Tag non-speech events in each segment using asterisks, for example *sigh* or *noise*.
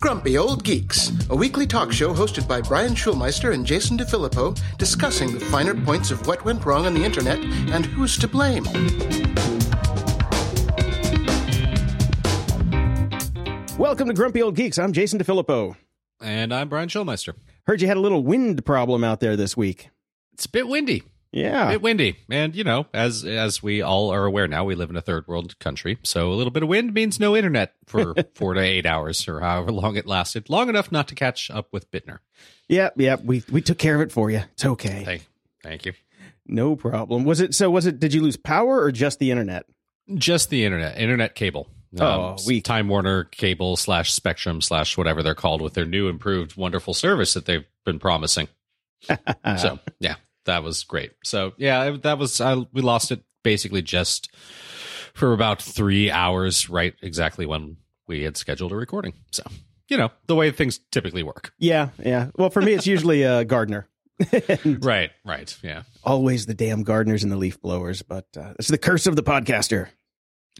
Grumpy Old Geeks, a weekly talk show hosted by Brian Schulmeister and Jason DeFilippo, discussing the finer points of what went wrong on the internet and who's to blame. Welcome to Grumpy Old Geeks. I'm Jason DeFilippo. And I'm Brian Schulmeister. Heard you had a little wind problem out there this week. It's a bit windy. Yeah. A bit windy. And you know, as as we all are aware now, we live in a third world country. So a little bit of wind means no internet for *laughs* four to eight hours or however long it lasted. Long enough not to catch up with Bittner. Yep, yep, We we took care of it for you. It's okay. Thank thank you. No problem. Was it so was it did you lose power or just the internet? Just the internet. Internet cable. Oh, um, we- Time Warner cable slash Spectrum slash whatever they're called with their new improved wonderful service that they've been promising. *laughs* so yeah, that was great. So yeah, that was I, we lost it basically just for about three hours, right? Exactly when we had scheduled a recording. So you know the way things typically work. Yeah, yeah. Well, for me it's usually uh *laughs* gardener. Right, right, yeah, Always the damn gardeners and the leaf blowers, but uh, it's the curse of the podcaster.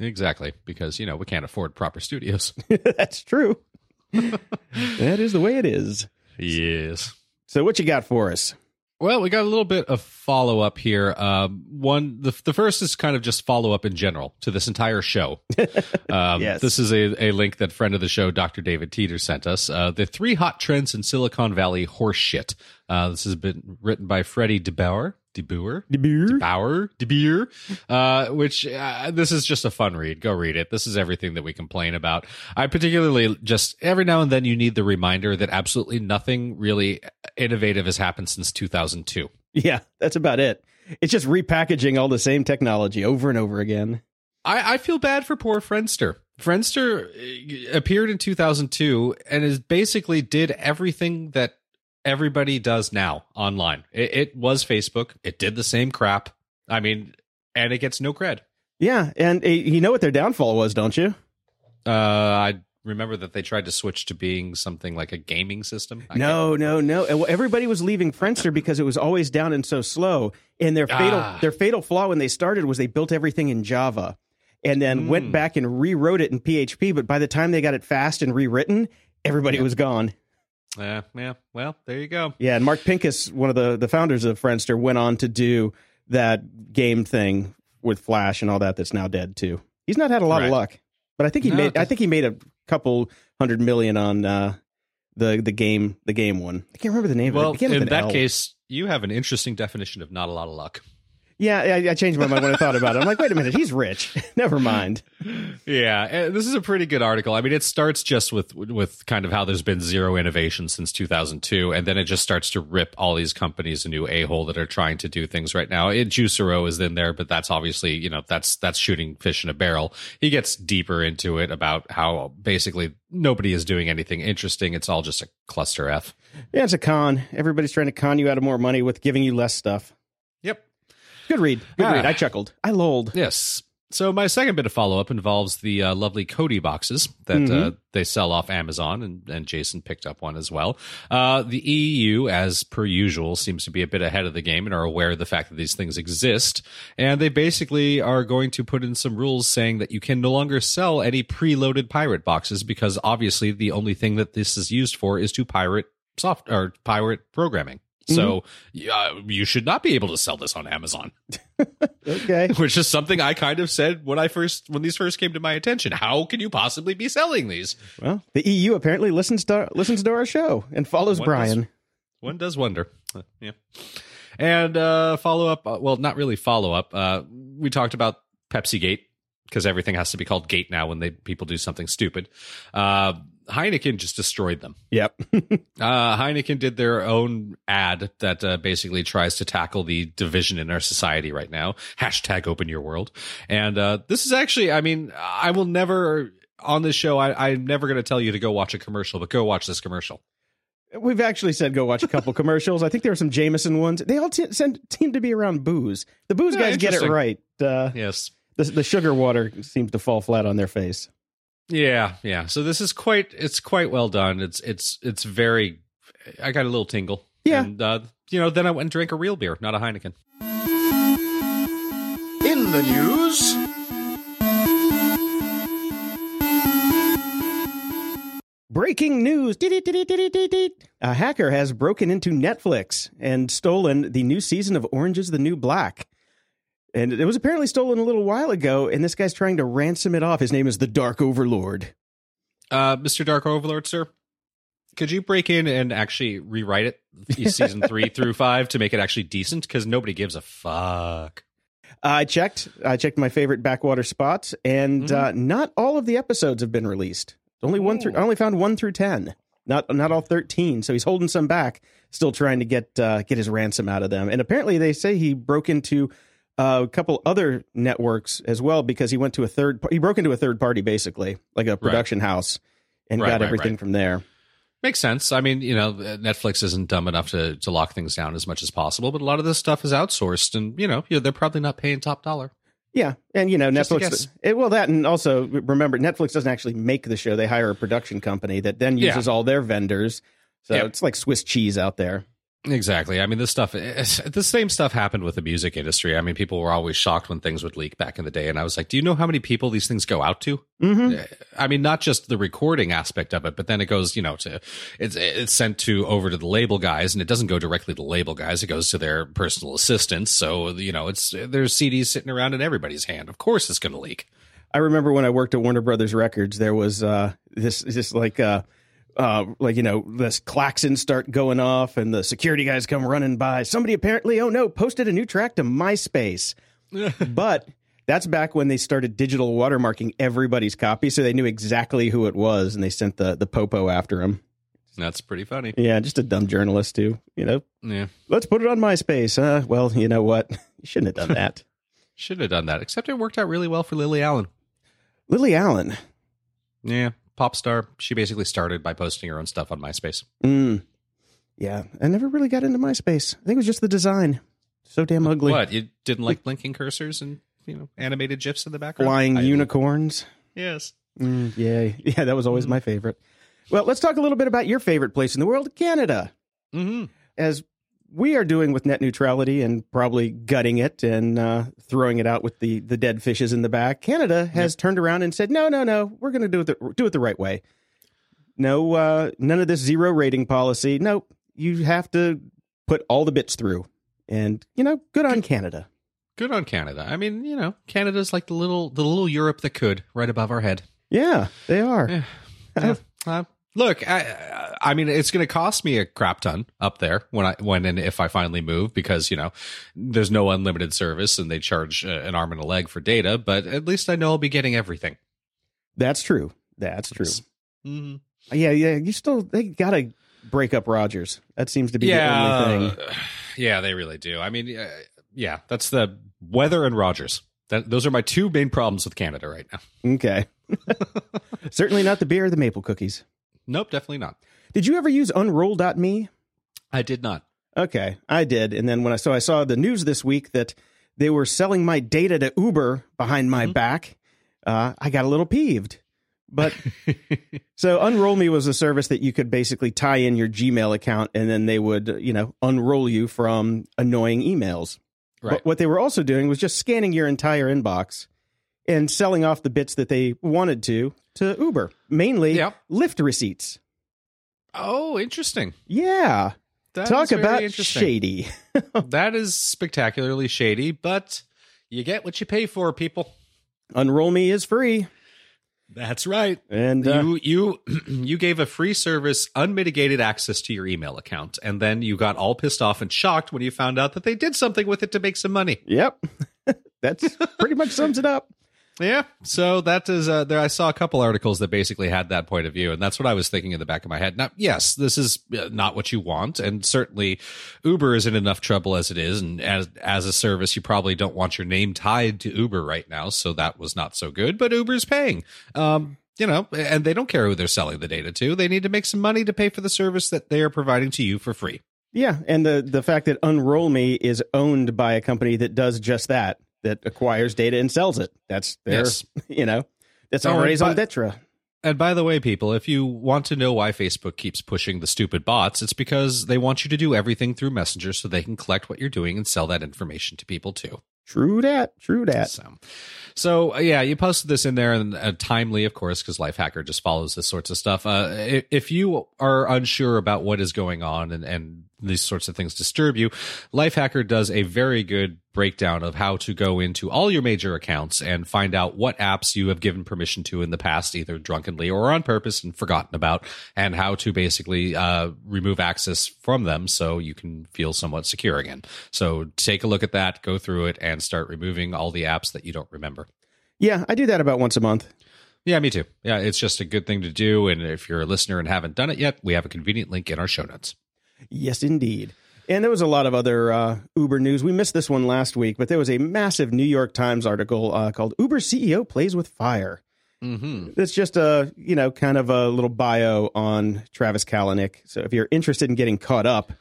exactly. Because you know we can't afford proper studios. *laughs* That's true. *laughs* that is the way it is. yes. So what you got for us? Well, we got a little bit of follow up here. Um, one, the the first is kind of just follow up in general to this entire show. *laughs* Um, Yes. This is a, a link that friend of the show, Dr. David Teeter, sent us. Uh, the three hot trends in Silicon Valley horseshit. Uh, this has been written by Freddie deBoer. DeBauer? Bauer, De Beer, uh, which uh, this is just a fun read. Go read it. This is everything that we complain about. I particularly just every now and then you need the reminder that absolutely nothing really innovative has happened since 2002. Yeah, that's about it. It's just repackaging all the same technology over and over again. I, I feel bad for poor Friendster. Friendster uh, appeared in 2002 and is basically did everything that everybody does now online. It, it was Facebook. It did the same crap. I mean, and it gets no cred. Yeah, and uh, you know what their downfall was, don't you? Uh, I remember that they tried to switch to being something like a gaming system. I No, no, no. Everybody was leaving Friendster because it was always down and so slow. And their fatal Ah. their fatal flaw when they started was they built everything in Java and then Hmm. went back and rewrote it in PHP. But by the time they got it fast and rewritten, everybody was gone. Yeah, yeah. Well, there you go. Yeah, and Mark Pincus, one of the the founders of Friendster, went on to do that game thing with Flash and all that. That's now dead too. He's not had a lot of luck, but I think he No, made. I think he made a couple hundred million on uh, the the game the game one. I can't remember the name. of it. Well, It in that L. case, you have an interesting definition of not a lot of luck. Yeah, I, I changed my mind when I thought about it. I'm like, wait a minute, he's rich. *laughs* Never mind. Yeah, eh, this is a pretty good article. I mean, it starts just with with kind of how there's been zero innovation since 2002, and then it just starts to rip all these companies a new a hole that are trying to do things right now. It, Juicero is in there, but that's obviously you know that's that's shooting fish in a barrel. He gets deeper into it about how basically nobody is doing anything interesting. It's all just a cluster f. Yeah, it's a con. Everybody's trying to con you out of more money with giving you less stuff. Good read. Good Ah. read. I chuckled. I lolled. Yes. So my second bit of follow up involves the uh, lovely Kodi boxes that uh, they sell off Amazon, and, and Jason picked up one as well. Uh, the EU, as per usual, seems to be a bit ahead of the game and are aware of the fact that these things exist, and they basically are going to put in some rules saying that you can no longer sell any preloaded pirate boxes because obviously the only thing that this is used for is to pirate soft or pirate programming. So uh, you should not be able to sell this on Amazon *laughs* Okay. *laughs* which is something I kind of said when I first when these first came to my attention. How can you possibly be selling these? Well, the EU apparently listens to listens to our show and follows Brian. One does wonder. Uh, yeah. And uh follow up uh, well not really follow up. Uh we talked about Pepsi Gate because everything has to be called Gate now when they people do something stupid. Uh Heineken just destroyed them. Yep. *laughs* Uh, Heineken did their own ad that uh, basically tries to tackle the division in our society right now. Hashtag open your world. And uh, this is actually, I mean, I will never, on this show, I, I'm never going to tell you to go watch a commercial, but go watch this commercial. We've actually said go watch a couple commercials. I think there were some Jameson ones. They all t- send, seem to be around booze. The booze Yeah, guys get it right. Uh, Yes. The, the sugar water seems to fall flat on their face. Yeah, yeah. So this is quite, it's quite well done. It's, it's, it's very, I got a little tingle. Yeah. And, uh, you know, then I went and drank a real beer, not a Heineken. In the news, breaking news. A hacker has broken into Netflix and stolen the new season of Orange is the New Black. And it was apparently stolen a little while ago, and this guy's trying to ransom it off. His name is the Dark Overlord. Uh, Mr. Dark Overlord, sir, could you break in and actually rewrite it *laughs* season three through five to make it actually decent? Because nobody gives a fuck. I checked. I checked my favorite backwater spots, and mm-hmm. uh, not all of the episodes have been released. Only one through. I only found one through ten. Not not all thirteen. So he's holding some back, still trying to get uh, get his ransom out of them. And apparently, they say he broke into uh, a couple other networks as well because he went to a third. He broke into a third party, basically like a production right. house, and right, got right, everything from there. Makes sense. I mean, you know, Netflix isn't dumb enough to to lock things down as much as possible, but a lot of this stuff is outsourced, and you know, they're probably not paying top dollar. Yeah, and you know, Just Netflix. It, well, that and also remember, Netflix doesn't actually make the show; they hire a production company that then uses yeah. all their vendors. So yeah. it's like Swiss cheese out there. Exactly. I mean, this stuff, the same stuff happened with the music industry. I mean, people were always shocked when things would leak back in the day. And I was like, do you know how many people these things go out to? Mm-hmm. I mean, not just the recording aspect of it, but then it goes, you know, to, it's, it's sent to over to the label guys and it doesn't go directly to the label guys. It goes to their personal assistants. So, you know, it's, there's CDs sitting around in everybody's hand. Of course it's going to leak. I remember when I worked at Warner Brothers Records, there was, uh, this, this like, uh, uh, like you know, the klaxons start going off, and the security guys come running by. Somebody apparently, oh no, posted a new track to MySpace, *laughs* but that's back when they started digital watermarking everybody's copy, so they knew exactly who it was, and they sent the the popo after him. That's pretty funny. Yeah, just a dumb journalist too. You know. Yeah. Let's put it on MySpace. Uh, well, you know what? *laughs* You shouldn't have done that. *laughs* Shouldn't have done that. Except it worked out really well for Lily Allen. Lily Allen. Yeah, pop star. She basically started by posting her own stuff on MySpace. Mm. Yeah, I never really got into MySpace. I think it was just the design. So damn ugly. What? You didn't like blinking cursors and you know animated gifs in the background? Flying I unicorns. Yes. Mm, yeah, *laughs* yeah, that was always mm. my favorite. Well, let's talk a little bit about your favorite place in the world, Canada. Mm-hmm. As we are doing with net neutrality and probably gutting it and uh, throwing it out with the the dead fishes in the back. Canada has yep. turned around and said, "No, no, no, we're going to do it the, do it the right way. No, uh, none of this zero rating policy. No, you have to put all the bits through." And you know, good on Canada. Good on Canada. I mean, you know, Canada's like the little the little Europe that could, right above our head. Yeah, they are. Yeah. *laughs* yeah. Uh, Look, I, I mean, it's going to cost me a crap ton up there when I when and if I finally move because you know there's no unlimited service and they charge uh, an arm and a leg for data. But at least I know I'll be getting everything. That's true. That's true. Mm-hmm. Yeah, yeah. You still they got to break up Rogers. That seems to be yeah, the only thing. *sighs* Yeah, they really do. I mean, uh, yeah, that's the weather and Rogers. That, those are my two main problems with Canada right now. Okay. *laughs* Certainly not the beer or the maple cookies. Nope, definitely not. Did you ever use unroll.me? I did not. Okay, I did. And then when I so I saw the news this week that they were selling my data to Uber behind my mm-hmm. back, uh, I got a little peeved. But *laughs* so Unroll Me was a service that you could basically tie in your Gmail account and then they would, you know, unroll you from annoying emails. Right. But what they were also doing was just scanning your entire inbox and selling off the bits that they wanted to to Uber, mainly yep. Lyft receipts. Oh, interesting. Yeah. That Talk about shady. *laughs* that is spectacularly shady, but you get what you pay for, people. Unroll Me is free. That's right. And uh, you you *clears throat* you gave a free service unmitigated access to your email account and then you got all pissed off and shocked when you found out that they did something with it to make some money. Yep. *laughs* That's pretty much sums it up. Yeah. So that is uh, there. I saw a couple articles that basically had that point of view, and that's what I was thinking in the back of my head. Now, yes, this is uh, not what you want, and certainly Uber is in enough trouble as it is, and as as a service, you probably don't want your name tied to Uber right now. So that was not so good. But Uber's paying. Um, you know, and they don't care who they're selling the data to. They need to make some money to pay for the service that they are providing to you for free. Yeah, and the the fact that Unroll Me is owned by a company that does just that that acquires data and sells it. That's their, yes. *laughs* you know, that's our raison d'etre. And by the way, people, if you want to know why Facebook keeps pushing the stupid bots, it's because they want you to do everything through Messenger so they can collect what you're doing and sell that information to people too. True that. True that. So, so uh, yeah, you posted this in there and uh, timely, of course, because Lifehacker just follows this sorts of stuff. Uh, if, if you are unsure about what is going on and, and these sorts of things disturb you, Lifehacker does a very good breakdown of how to go into all your major accounts and find out what apps you have given permission to in the past, either drunkenly or on purpose and forgotten about, and how to basically uh, remove access from them so you can feel somewhat secure again. So take a look at that, go through it, and start removing all the apps that you don't remember. Yeah, I do that about once a month. Yeah, me too. Yeah, it's just a good thing to do. And if you're a listener and haven't done it yet, we have a convenient link in our show notes. Yes, indeed. And there was a lot of other uh, Uber news. We missed this one last week, but there was a massive New York Times article uh, called "Uber CEO Plays with Fire." Mm-hmm. It's just a you know kind of a little bio on Travis Kalanick. So if you're interested in getting caught up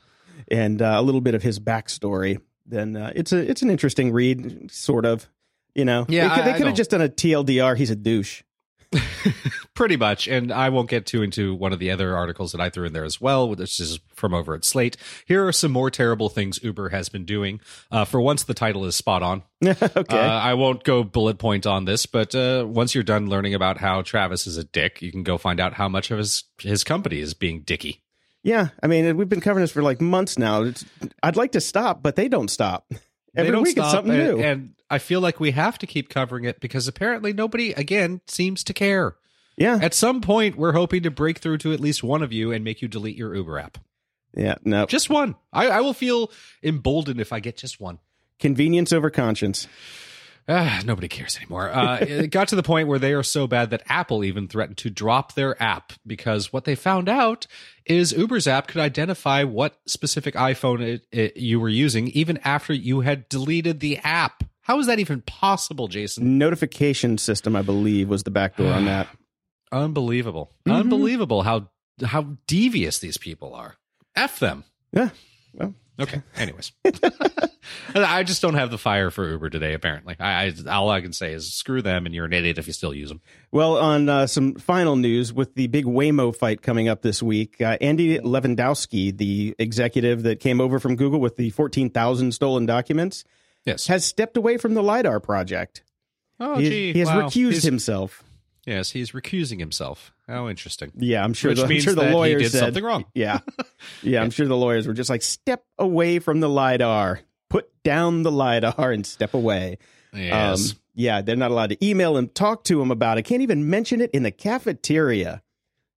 and uh, a little bit of his backstory, then uh, it's a it's an interesting read, sort of. You know, Yeah, they could, I- they could have just done a TLDR. He's a douche. *laughs* Pretty much. And I won't get too into one of the other articles that I threw in there as well, which is from over at Slate. Here are some more terrible things Uber has been doing. Uh, for once, the title is spot on. *laughs* okay. Uh, I won't go bullet point on this, but uh, once you're done learning about how Travis is a dick, you can go find out how much of his his company is being dicky. Yeah, I mean, we've been covering this for like months now. It's, I'd like to stop, but they don't stop. *laughs* Every they don't week stop, it's something and, new. and I feel like we have to keep covering it because apparently nobody again seems to care. Yeah, At some point, we're hoping to break through to at least one of you and make you delete your Uber app. yeah, no Just one. I, I will feel emboldened if I get just one. convenience over conscience. Ah, nobody cares anymore. Uh, *laughs* it got to the point where they are so bad that Apple even threatened to drop their app because what they found out is Uber's app could identify what specific iPhone it, it, you were using even after you had deleted the app. How is that even possible, Jason? Notification system, I believe, was the backdoor on *sighs* that. Unbelievable. Mhm. Unbelievable how how devious these people are. F them. Yeah, well, Okay. Anyways, *laughs* I just don't have the fire for Uber today. Apparently, I, I all I can say is screw them, and you're an idiot if you still use them. Well, on uh, some final news with the big Waymo fight coming up this week, uh, Andy Levandowski, the executive that came over from Google with the 14,000 stolen documents, Yes. has stepped away from the LiDAR project. Oh, he, gee, he has wow. recused He's- himself. Yes, he's recusing himself. How interesting. Yeah, I'm sure. Which the, means sure the lawyers did said something wrong. *laughs* Yeah, yeah. I'm sure the lawyers were just like, step away from the lidar, put down the lidar, and step away. Yes. Um, yeah, they're not allowed to email him, talk to him about it. Can't even mention it in the cafeteria.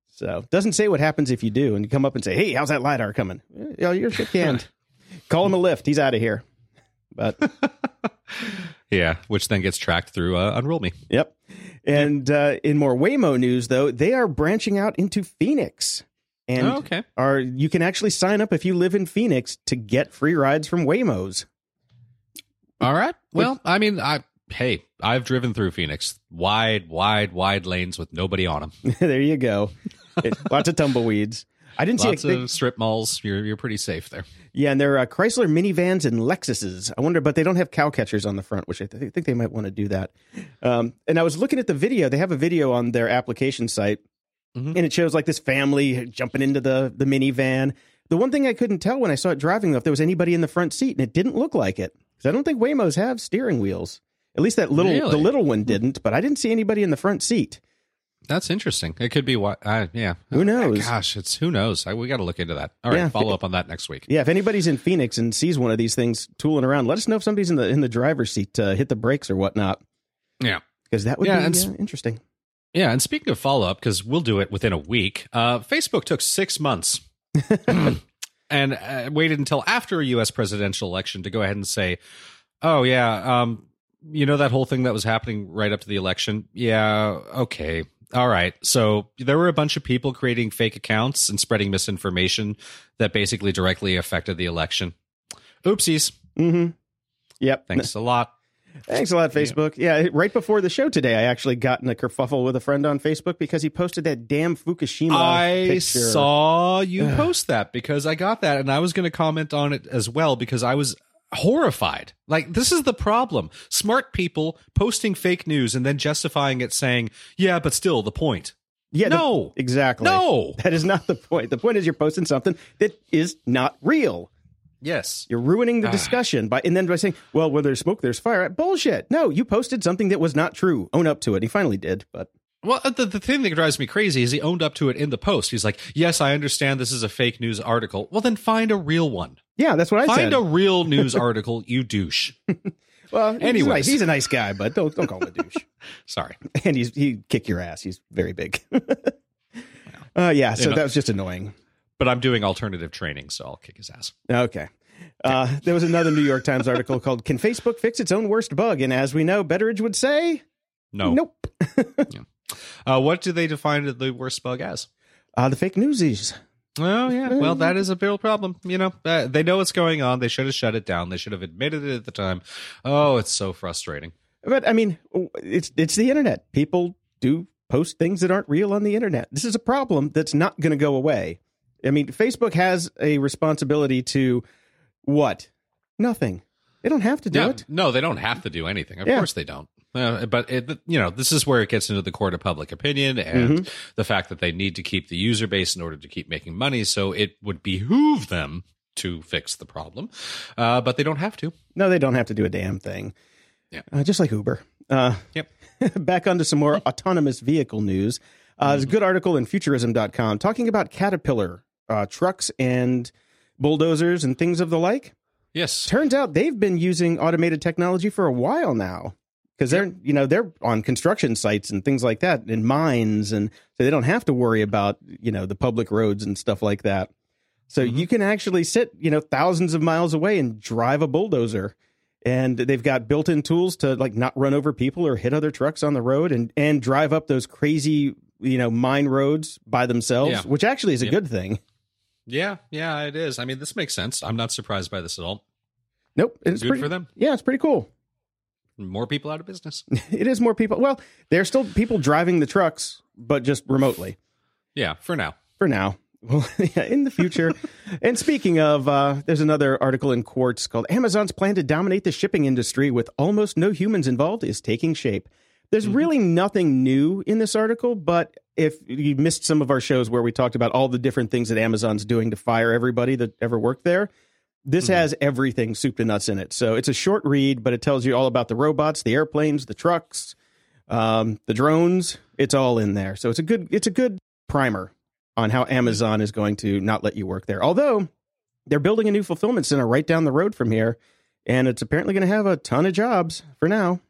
So doesn't say what happens if you do, and you come up and say, "Hey, how's that lidar coming?" Yeah, you're shit canned. *laughs* Call him a lift. He's out of here. But *laughs* yeah, which then gets tracked through uh, Unroll Me. Yep. And uh, in more Waymo news, though, they are branching out into Phoenix, and Oh, okay. are you can actually sign up if you live in Phoenix to get free rides from Waymos. All right. Well, I mean, I hey, I've driven through Phoenix, wide, wide, wide lanes with nobody on them. *laughs* there you go. *laughs* It- lots of tumbleweeds. I didn't Lots see. A, of strip malls. You're you're pretty safe there. yeah, and they're uh, Chrysler minivans and Lexuses. I wonder, but they don't have cow catchers on the front, which I th- think they might want to do that. Um, and I was looking at the video. They have a video on their application site, Mhm. and it shows like this family jumping into the the minivan. The one thing I couldn't tell when I saw it driving, though, if there was anybody in the front seat, and it didn't look like it because I don't think Waymos have steering wheels. At least that little Really? the little one didn't, but I didn't see anybody in the front seat. That's interesting. It could be what. Uh, yeah. Who knows? Gosh, it's who knows. I, we got to look into that. All right, Yeah. follow up on that next week. Yeah, if anybody's in Phoenix and sees one of these things tooling around, let us know if somebody's in the in the driver's seat to hit the brakes or whatnot, Yeah. because that would Yeah, be uh, interesting. Yeah, and speaking of follow up, because we'll do it within a week, uh, Facebook took six months *laughs* and uh, waited until after a U.S. presidential election to go ahead and say, "Oh yeah, um, you know that whole thing that was happening right up to the election. Yeah, okay, all right. So there were a bunch of people creating fake accounts and spreading misinformation that basically directly affected the election. Oopsies. Mm-hmm. Yep. Thanks a lot. Thanks a lot, Facebook. Yeah. right before the show today, I actually got in a kerfuffle with a friend on Facebook because he posted that damn Fukushima I picture. saw you post that because I got that and I was going to comment on it as well because I was horrified. Like this is the problem. Smart people posting fake news and then justifying it saying, "Yeah, but still the point." yeah, the- no. exactly. No. that is not the point. The point is you're posting something that is not real. Yes. You're ruining the Ah. discussion by and then by saying, "Well, where there's smoke, there's fire." Bullshit. No, you posted something that was not true. Own up to it. He finally did, but Well, the, the thing that drives me crazy is he owned up to it in the post. He's like, yes, I understand this is a fake news article. Well, then find a real one. Yeah, that's what I Find said. Find a real *laughs* news article, you douche. well, he's Anyways. nice. he's a nice guy, but don't don't call him a douche. *laughs* Sorry. and he's he kick your ass. He's very big. *laughs* uh, yeah, so know. that was just annoying. But I'm doing alternative training, so I'll kick his ass. Okay. Uh, there was another New York Times article called "Can Facebook Fix Its Own Worst Bug?" And as we know, Betteridge would say, No. "Nope." Uh, what do they define the worst bug as? Uh, the fake newsies. Oh yeah, well that is a real problem. You know, uh, they know what's going on. They should have shut it down. They should have admitted it at the time. Oh, it's so frustrating. But I mean, it's it's the internet. People do post things that aren't real on the internet. This is a problem that's not going to go away. I mean, Facebook has a responsibility to what? Nothing. They don't have to do Yeah, it. no, they don't have to do anything. Of Yeah. course they don't. Uh, but it, you know, this is where it gets into the court of public opinion and Mm-hmm. the fact that they need to keep the user base in order to keep making money. So it would behoove them to fix the problem, uh, but they don't have to. No, they don't have to do a damn thing. Yeah. Uh, just like Uber. Uh, Yep. *laughs* back onto some more autonomous vehicle news. Uh, There's a good article in futurism.com talking about Caterpillar uh, trucks and bulldozers and things of the like. Yes. Turns out they've been using automated technology for a while now because they're you know they're on construction sites and things like that in mines and so they don't have to worry about you know the public roads and stuff like that. So Mhm. you can actually sit you know thousands of miles away and drive a bulldozer. And they've got built-in tools to like not run over people or hit other trucks on the road and and drive up those crazy you know mine roads by themselves, Yeah. which actually is a Yep. good thing. Yeah. Yeah, it is. I mean, this makes sense. I'm not surprised by this at all. Nope, it's Good pretty for them. Yeah, it's pretty cool. More people out of business. *laughs* it is more people. Well, there's still people driving the trucks, but just remotely Yeah, for now. for now. Well, *laughs* yeah, in the future. and speaking of, uh, there's another article in Quartz called Amazon's plan to dominate the shipping industry with almost no humans involved is taking shape. There's really nothing new in this article, but if you missed some of our shows where we talked about all the different things that Amazon's doing to fire everybody that ever worked there, this has everything soup to nuts in it. So it's a short read, but it tells you all about the robots, the airplanes, the trucks, um, the drones. It's all in there. So it's a good it's a good primer on how Amazon is going to not let you work there. Although they're building a new fulfillment center right down the road from here, and it's apparently going to have a ton of jobs for now.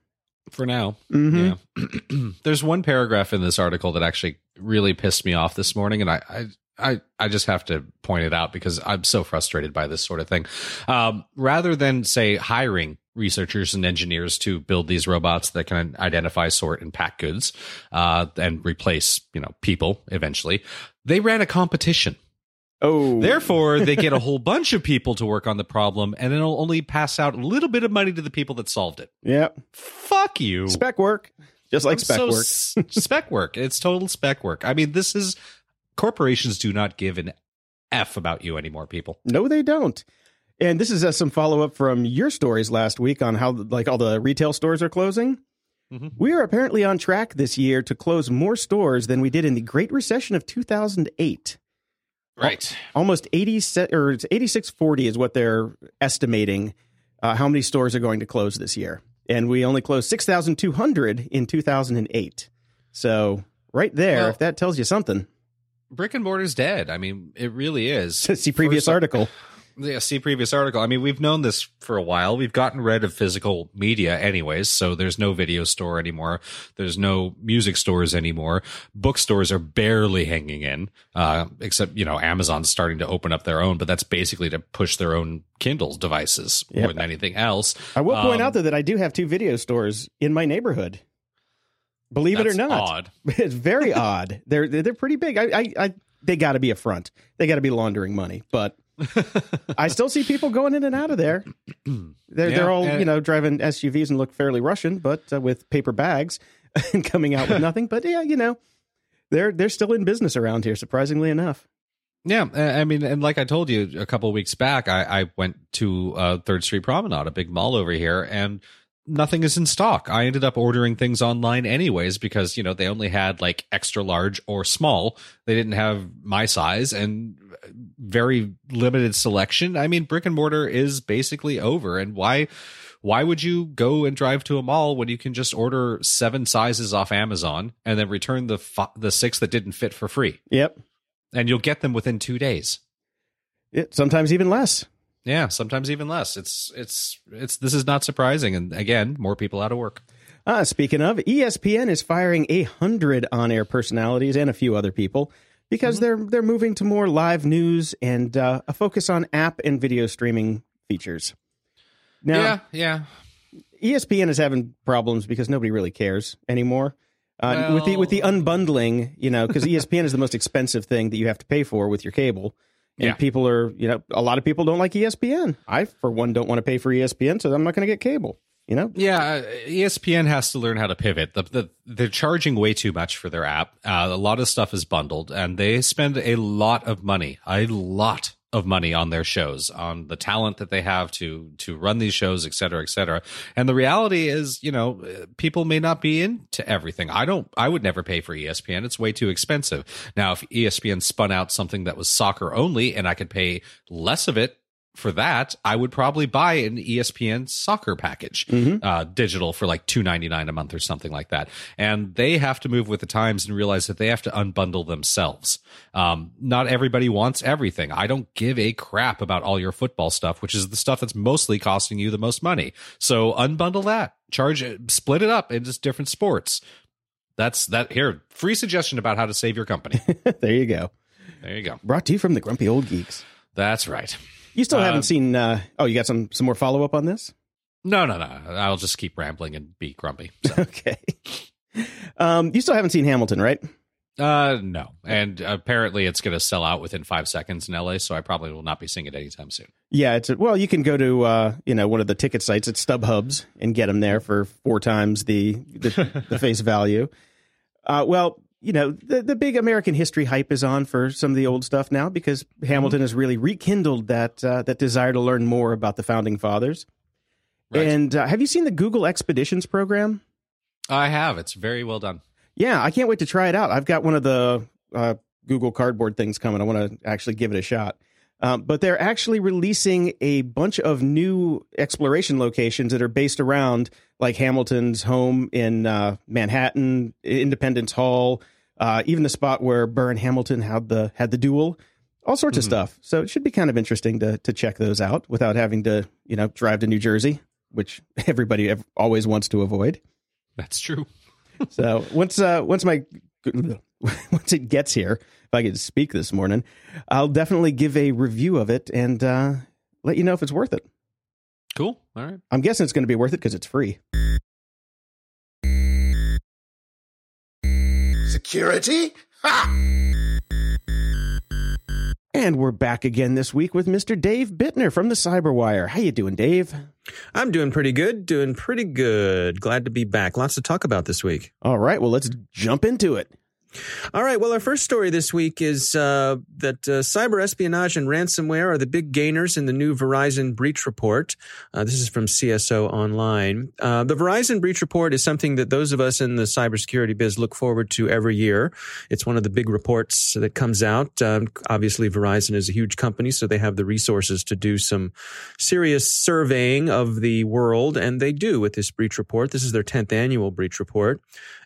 For now. Mhm. Yeah. *clears throat* There's one paragraph in this article that actually really pissed me off this morning, and I, I, I, I just have to point it out because I'm so frustrated by this sort of thing. Um, rather than say hiring researchers and engineers to build these robots that can identify, sort, and pack goods, uh, and replace, you know, people eventually, they ran a competition. Oh, Therefore, they get a *laughs* whole bunch of people to work on the problem, and it'll only pass out a little bit of money to the people that solved it. yeah, Fuck you. spec work, just like I'm spec so work. s- spec work. It's total spec work. I mean, this is corporations do not give an f about you anymore, people. No, they don't. And this is uh, some follow up from your stories last week on how like all the retail stores are closing. Mhm. We are apparently on track this year to close more stores than we did in the Great Recession of 2008. Right. Almost 80 se- or 8640 is what they're estimating uh, how many stores are going to close this year. And we only closed 6,200 in 2008. So, right there, Well- if that tells you something, Brick and mortar's dead. I mean, it really is. *laughs* see previous some- article. Yeah, see previous article. I mean, we've known this for a while. We've gotten rid of physical media anyways, so there's no video store anymore. There's no music stores anymore. Bookstores are barely hanging in, uh, except, you know, Amazon's starting to open up their own, but that's basically to push their own Kindle devices Yep. more than anything else. I will point Um, out though that I do have two video stores in my neighborhood. Believe it or not, odd. *laughs* it's very *laughs* odd. They're they're pretty big. I I, I they got to be a front. They got to be laundering money, but *laughs* I still see people going in and out of there. *clears throat* They're Yeah, they're all you know driving SUVs and look fairly Russian, but uh, with paper bags and coming out with nothing. But yeah, you know, they're they're still in business around here. Surprisingly enough. Yeah, I I mean, and like I told you a couple of weeks back, I, I went to uh, Third Street Promenade, a big mall over here, and nothing is in stock. I ended up ordering things online anyways because, you know, they only had like extra large or small. They didn't have my size and very limited selection. I mean, brick and mortar is basically over. And why? Why would you go and drive to a mall when you can just order seven sizes off Amazon and then return the f- the six that didn't fit for free? Yep. And you'll get them within two days. It, sometimes even less. Yeah, sometimes even less. It's it's it's this is not surprising, and again, more people out of work. Uh, speaking of, ESPN is firing a hundred on-air personalities and a few other people because mm-hmm. they're they're moving to more live news and uh, a focus on app and video streaming features. Now, yeah, yeah. ESPN is having problems because nobody really cares anymore. Uh, well, with the with the unbundling, you know, because *laughs* ESPN is the most expensive thing that you have to pay for with your cable, and yeah. people are, you know, a lot of people don't like ESPN. I, for one, don't want to pay for ESPN, so I'm not going to get cable. You know? Yeah, uh, ESPN has to learn how to pivot. The, the, they're charging way too much for their app. Uh, a lot of stuff is bundled, and they spend a lot of money, a lot of money on their shows, on the talent that they have to to run these shows, et cetera, et cetera. And the reality is, you know, uh, people may not be into everything. I don't. I would never pay for ESPN. It's way too expensive. Now, if ESPN spun out something that was soccer only, and I could pay less of it for that, I would probably buy an ESPN soccer package, mm-hmm. uh, digital for like two ninety nine a month or something like that. And they have to move with the times and realize that they have to unbundle themselves. Um, not everybody wants everything. I don't give a crap about all your football stuff, which is the stuff that's mostly costing you the most money. So unbundle that, charge it, split it up into different sports. That's that here. Free suggestion about how to save your company. *laughs* there you go. There you go. Brought to you from the Grumpy Old Geeks. That's right. You still haven't uh, seen? Uh, oh, you got some some more follow up on this? No, no, no. I'll just keep rambling and be grumpy. So. *laughs* okay. Um, you still haven't seen Hamilton, right? Uh, no. And apparently, it's going to sell out within five seconds in LA, so I probably will not be seeing it anytime soon. Yeah, it's a, well, you can go to uh, you know one of the ticket sites at StubHubs and get them there for four times the the, the *laughs* face value. Uh, well, you know, the, the big American history hype is on for some of the old stuff now because Hamilton mm-hmm. has really rekindled that uh, that desire to learn more about the founding fathers. Right. And uh, have you seen the Google Expeditions program? I have. It's very well done. Yeah, I can't wait to try it out. I've got one of the uh, Google Cardboard things coming. I want to actually give it a shot. Um, but they're actually releasing a bunch of new exploration locations that are based around like Hamilton's home in uh, Manhattan, Independence Hall, uh, even the spot where Burr and Hamilton had the had the duel, all sorts mm-hmm. of stuff. So it should be kind of interesting to to check those out without having to you know drive to New Jersey, which *laughs* everybody always wants to avoid. That's true. *laughs* so once uh, once my *laughs* once it gets here, if I could speak this morning, I'll definitely give a review of it and uh, let you know if it's worth it. Cool. All right. I'm guessing it's going to be worth it because it's free. Security? Ha! And we're back again this week with Mr. Dave Bittner from the Cyberwire. How you doing, Dave? I'm doing pretty good. Doing pretty good. Glad to be back. Lots to talk about this week. All right. Well, let's jump into it. All right. Well, our first story this week is uh, that uh, cyber espionage and ransomware are the big gainers in the new Verizon breach report. Uh, this is from CSO Online. Uh, the Verizon breach report is something that those of us in the cybersecurity biz look forward to every year. It's one of the big reports that comes out. Um, obviously, Verizon is a huge company, so they have the resources to do some serious surveying of the world, and they do with this breach report. This is their 10th annual breach report.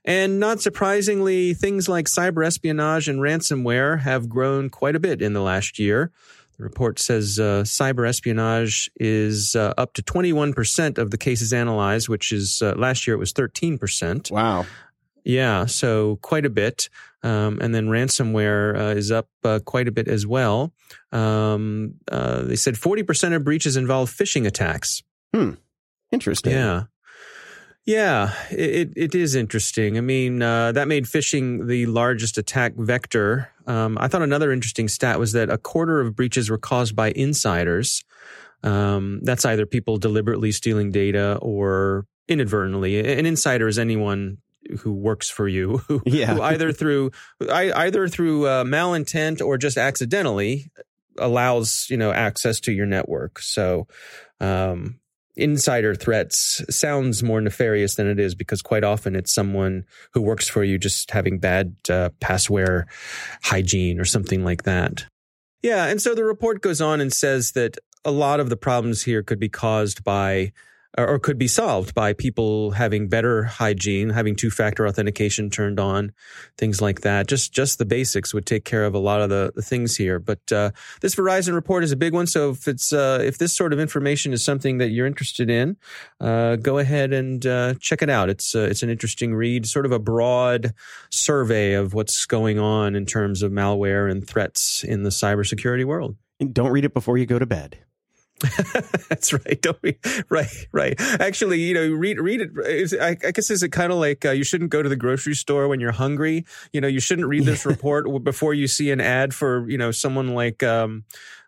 And not surprisingly, things like cyber espionage and ransomware have grown quite a bit in the last year. The report says uh, cyber espionage is uh, up to 21% of the cases analyzed, which is uh, last year it was 13%. Wow. Yeah, so quite a bit. Um, and then ransomware uh, is up uh, quite a bit as well. Um, uh, they said 40% of breaches involve phishing attacks. Hmm. Interesting. Yeah. Yeah, it, it is interesting. I mean, uh, that made phishing the largest attack vector. Um, I thought another interesting stat was that a quarter of breaches were caused by insiders. Um, that's either people deliberately stealing data or inadvertently. An insider is anyone who works for you, *laughs* who, yeah. who either through either through uh, malintent or just accidentally allows you know access to your network. So um, insider threats sounds more nefarious than it is because quite often it's someone who works for you just having bad uh, hygiene or something like that. Yeah, and so the report goes on and says that a lot of the problems here could be caused by or could be solved by people having better hygiene, having two-factor authentication turned on, things like that. Just just the basics would take care of a lot of the, the things here. But uh, this Verizon report is a big one, so if it's uh, if this sort of information is something that you're interested in, uh, go ahead and uh, check it out. It's uh, it's an interesting read, sort of a broad survey of what's going on in terms of malware and threats in the cybersecurity world. Don't read it before you go to bed. *laughs* That's right. Don't we? Right, right. Actually, you know, read read it. I, I guess is it kind of like uh, you shouldn't go to the grocery store when you're hungry. You know, you shouldn't read this *laughs* report before you see an ad for you know someone like. Um,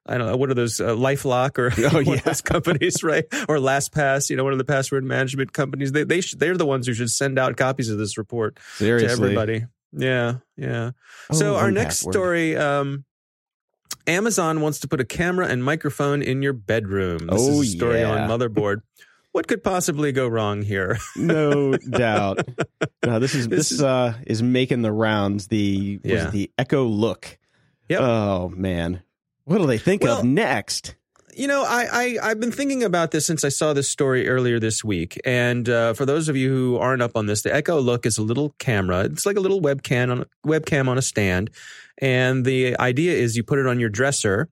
I don't know what are those uh, LifeLock or oh, *laughs* yeah. those companies, right? Or LastPass, you know, one of the password management companies. They they should, they're the ones who should send out copies of this report Seriously. to everybody. Yeah, yeah. Oh, so our next story. Um, Amazon wants to put a camera and microphone in your bedroom. This oh, is a story yeah. on Motherboard. *laughs* What could possibly go wrong here? no doubt. *laughs* No, this is this, this is, uh, is making the rounds. The yeah. the Echo Look. Yep. Oh man, what do they think well, of next? You know, I, I have been thinking about this since I saw this story earlier this week. And uh, for those of you who aren't up on this, the Echo Look is a little camera. It's like a little webcam on webcam on a stand, and the idea is you put it on your dresser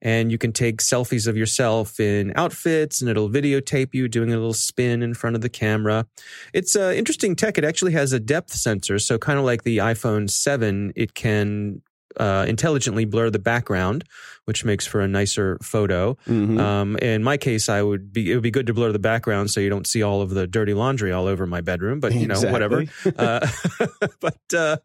and you can take selfies of yourself in outfits and it'll videotape you doing a little spin in front of the camera. It's uh, interesting tech. It actually has a depth sensor. So, kind of like the iPhone 7, it can uh, intelligently blur the background, which makes for a nicer photo. Mm-hmm. Um, in my case, I would be it would be good to blur the background so you don't see all of the dirty laundry all over my bedroom. But you know, exactly. whatever. *laughs* uh, *laughs* but uh,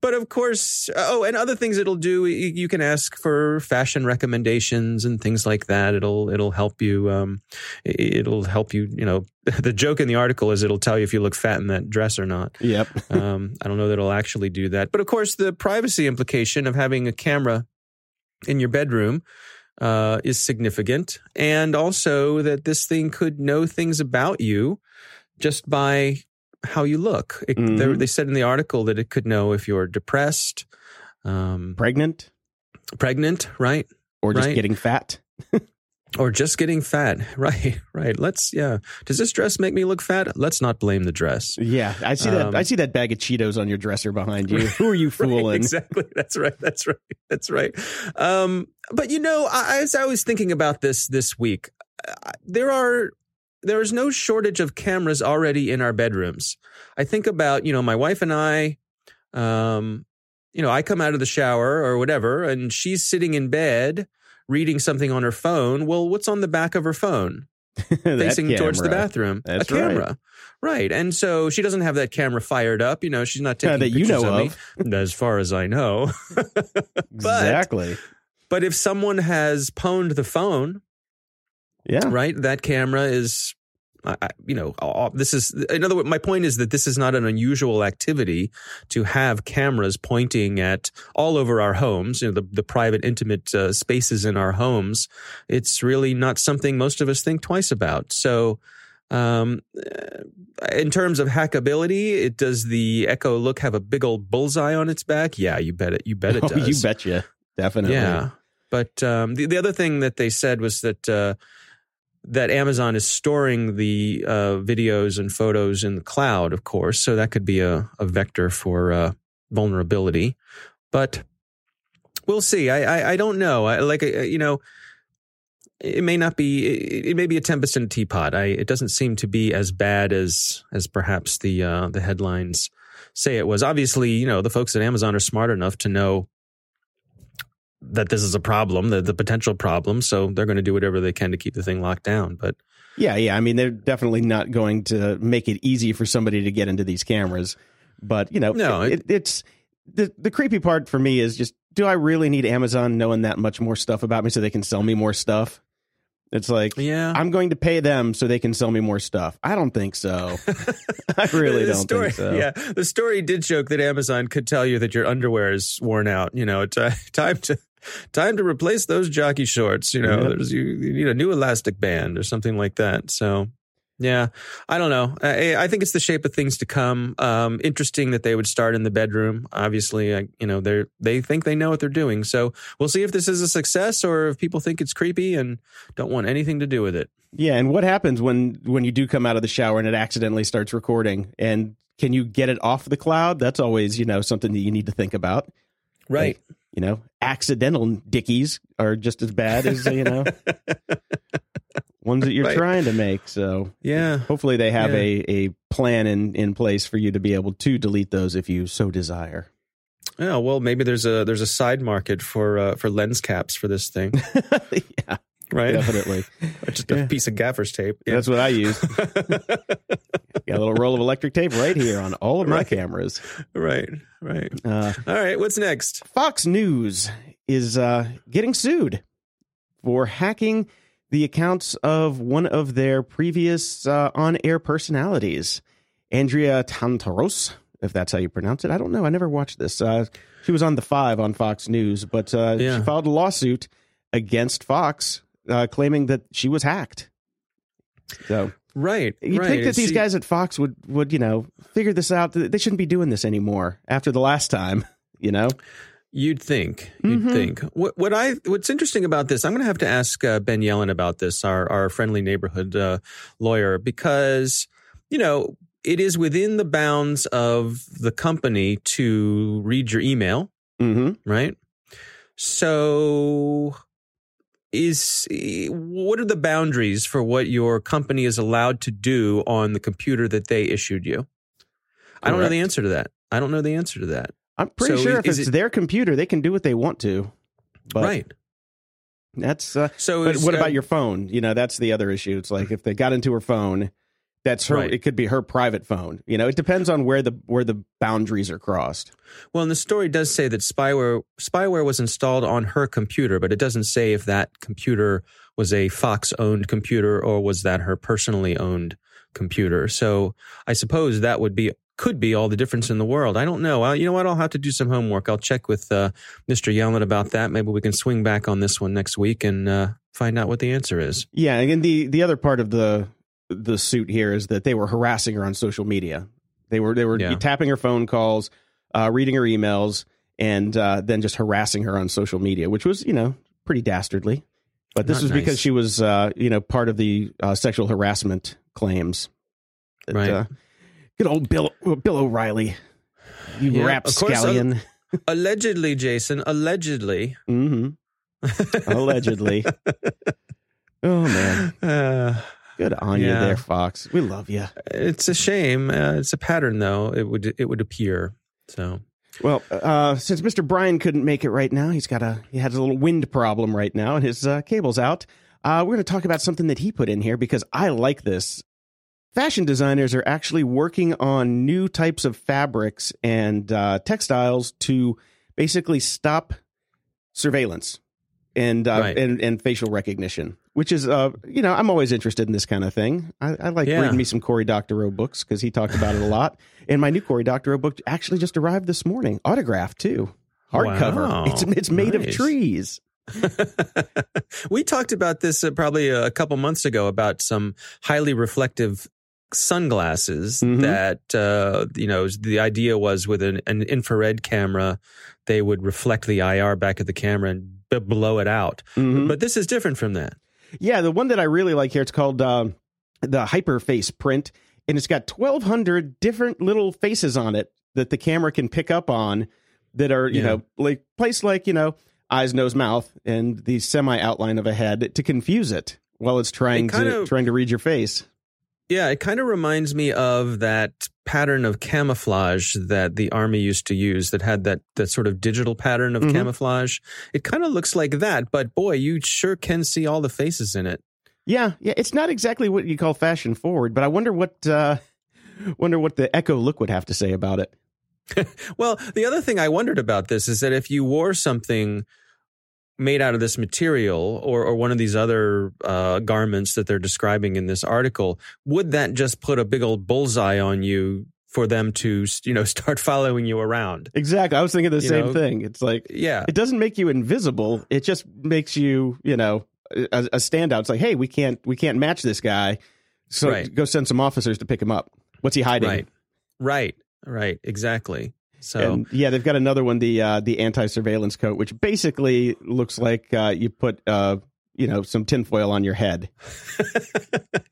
but of course, uh, oh, and other things it'll do. You can ask for fashion recommendations and things like that. It'll it'll help you. Um, it'll help you. You know, *laughs* the joke in the article is it'll tell you if you look fat in that dress or not. Yep. um, I don't know that it'll actually do that, but of course, the privacy implication of having a camera in your bedroom uh, is significant, and also that this thing could know things about you just by how you look. It, mm-hmm. They said in the article that it could know if you're depressed, um, pregnant, pregnant, right? Or just right? getting fat. *laughs* or just getting fat. *laughs* Right, right. Let's yeah. Does this dress make me look fat? Let's not blame the dress. Yeah, I see that. I um, see that bag of Cheetos on your dresser behind you. Who are you *laughs* fooling? Right, exactly. *laughs* That's right. That's right. That's right. Um, but you know, I, as I was thinking about this this week, there are there is no shortage of cameras already in our bedrooms. I think about, you know, my wife and I, um, you know, I come out of the shower or whatever, and she's sitting in bed reading something on her phone. Well, what's on the back of her phone? *laughs* Facing towards the bathroom. That's a camera. Right. right. And so she doesn't have that camera fired up. You know, she's not *laughs* taking that you know of. Me, *laughs* as far as I know. but, exactly. But if someone has pwned the phone, yeah. Right. That camera is, I, you know, this is, in other words, my point is that this is not an unusual activity to have cameras pointing at all over our homes, you know, the, the private, intimate uh, spaces in our homes. It's really not something most of us think twice about. So, um, uh, in terms of hackability, it does the Echo Look have a big old bullseye on its back? Yeah, you bet it. You bet it *laughs* oh, does. you betcha. Definitely. Yeah. But um, the, the other thing that they said was that uh, that Amazon is storing the uh, videos and photos in the cloud, of course. So that could be a, a vector for uh, vulnerability. But we'll see. I, I, I don't know. I, like, uh, you know, it may not be, it, it, may be a tempest in a teapot. I, it doesn't seem to be as bad as, as perhaps the, uh, the headlines say it was. Obviously, you know, the folks at Amazon are smart enough to know that this is a problem, the, the potential problem. So they're going to do whatever they can to keep the thing locked down. But yeah, yeah. I mean, they're definitely not going to make it easy for somebody to get into these cameras. But you know, no, it, it, it's the the creepy part for me is just, do I really need Amazon knowing that much more stuff about me so they can sell me more stuff? It's like, Yeah. I'm going to pay them so they can sell me more stuff. I don't think so. *laughs* I really don't story, think so. Yeah, the story did joke that Amazon could tell you that your underwear is worn out. You know, it's *laughs* uh, time to time to replace those jockey shorts. You know, Yep. there's you, you need a new elastic band or something like that. So. Yeah, I don't know. I, I think it's the shape of things to come. Um, interesting that they would start in the bedroom. Obviously, I, you know, they they think they know what they're doing. So we'll see if this is a success or if people think it's creepy and don't want anything to do with it. Yeah, and what happens when when you do come out of the shower and it accidentally starts recording? And can you get it off the cloud? That's always you know something that you need to think about. Like, you know, accidental dickies are just as bad as you know *laughs* ones that *laughs* you're Right. trying to make. So yeah. hopefully they have Yeah. a a plan in in place for you to be able to delete those if you so desire. Yeah, well, maybe there's a there's a side market for uh, for lens caps for this thing, *laughs* yeah, right? definitely. *laughs* Just a Yeah. piece of gaffer's tape. Yeah. That's what I use. Got a little roll of electric tape right here on all of my Right. cameras. right, right. Uh, All right, what's next? Fox News is uh, getting sued for hacking the accounts of one of their previous uh, on-air personalities, Andrea Tantaros, if that's how you pronounce it. I don't know. I never watched this. Uh, she was on the Five on Fox News, but uh, Yeah. she filed a lawsuit against Fox, uh, claiming that she was hacked. So Right, you'd right. think that and these she- guys at Fox would would you know figure this out. They shouldn't be doing this anymore after the last time. *laughs* You know. You'd think. You'd Mhm. think. What, what I what's interesting about this, I'm going to have to ask uh, Ben Yelin about this, our our friendly neighborhood uh, lawyer, because you know it is within the bounds of the company to read your email, Mm-hmm. right? So is what are the boundaries for what your company is allowed to do on the computer that they issued you? I don't know the answer to that. I don't know the answer to that. I'm pretty So sure if it's it- their computer, they can do what they want to. But right. That's. Uh, So but what uh, about your phone? You know, that's the other issue. It's like if they got into her phone, that's her. Right. It could be her private phone. You know, it depends on where the where the boundaries are crossed. Well, and the story does say that spyware spyware was installed on her computer, but it doesn't say if that computer was a Fox owned computer or was that her personally owned computer. So I suppose that would be could be all the difference in the world. I don't know. I, you know what? I'll have to do some homework. I'll check with uh, Mr. Yelin about that. Maybe we can swing back on this one next week and uh, find out what the answer is. Yeah, and the the other part of the the suit here is that they were harassing her on social media. They were they were Yeah. tapping her phone calls, uh, reading her emails, and uh, then just harassing her on social media, which was you know pretty dastardly. But this Not was because she was uh, you know part of the uh, sexual harassment claims. That, Right. Good old Bill Bill O'Reilly, you Yeah, rap course, uh, scallion. allegedly, Jason. Allegedly. hmm Allegedly. *laughs* oh man, Uh, good on you there, Fox. We love you. It's a shame. Uh, it's a pattern, though. It would it would appear. So Well, uh, since Mr. Brian couldn't make it right now, he's got a he has a little wind problem right now, and his uh, cable's out. Uh, we're going to talk about something that he put in here because I like this. Fashion designers are actually working on new types of fabrics and uh, textiles to basically stop surveillance and uh, Right. and and facial recognition. Which is, uh, you know, I'm always interested in this kind of thing. I, I like Yeah. reading me some Cory Doctorow books because he talked about it a lot. And my new Cory Doctorow book actually just arrived this morning, autographed too, hardcover. Wow. It's it's made of trees. *laughs* we talked about this uh, probably a couple months ago about some highly reflective sunglasses Mhm. that uh, you know the idea was with an, an infrared camera they would reflect the IR back at the camera and b- blow it out. Mhm. But this is different from that. Yeah, the one that I really like here, it's called um, the Hyperface print, and it's got 1,200 different little faces on it that the camera can pick up on that are, you Yeah. know, like placed like, you know, eyes, nose, mouth, and the semi outline of a head to confuse it while it's trying It to of- trying to read your face. Yeah, it kind of reminds me of that pattern of camouflage that the army used to use that had that, that sort of digital pattern of Mhm. camouflage. It kind of looks like that, but boy, you sure can see all the faces in it. Yeah, yeah, it's not exactly what you call fashion forward, but I wonder what uh, wonder what the Echo look would have to say about it. *laughs* Well, the other thing I wondered about this is that if you wore something made out of this material or, or one of these other uh, garments that they're describing in this article, would that just put a big old bullseye on you for them to, you know, *laughs* start following you around? Exactly. I was thinking the You same know? thing. It's like Yeah. it doesn't make you invisible. It just makes you, you know, a, a standout. It's like, hey, we can't we can't match this guy. So Right. go send some officers to pick him up. What's he hiding? Right. Right. Right. Exactly. So, And yeah, they've got another one, the uh, the anti surveillance coat, which basically looks like uh, you put uh, you know some tinfoil on your head. *laughs*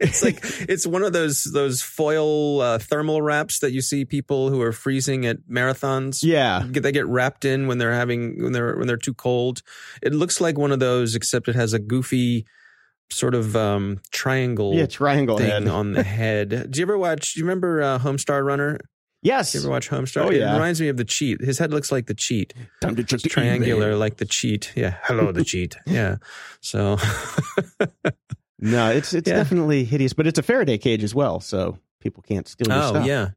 it's like it's one of those those foil uh, thermal wraps that you see people who are freezing at marathons. Yeah, they get wrapped in when they're having when they're when they're too cold. It looks like one of those, except it has a goofy sort of um, triangle yeah, triangle thing head. on the *laughs* head. Do you ever watch? Do you remember uh, Homestar Runner? Yes, you ever watch Homestar? Oh, yeah. It reminds me of the cheat. His head looks like the cheat. time to check It's the triangular email. like the cheat. Yeah. Hello, the cheat. *laughs* Yeah. So. *laughs* No, it's it's Yeah. definitely hideous, but it's a Faraday cage as well, so people can't steal your oh stuff. yeah.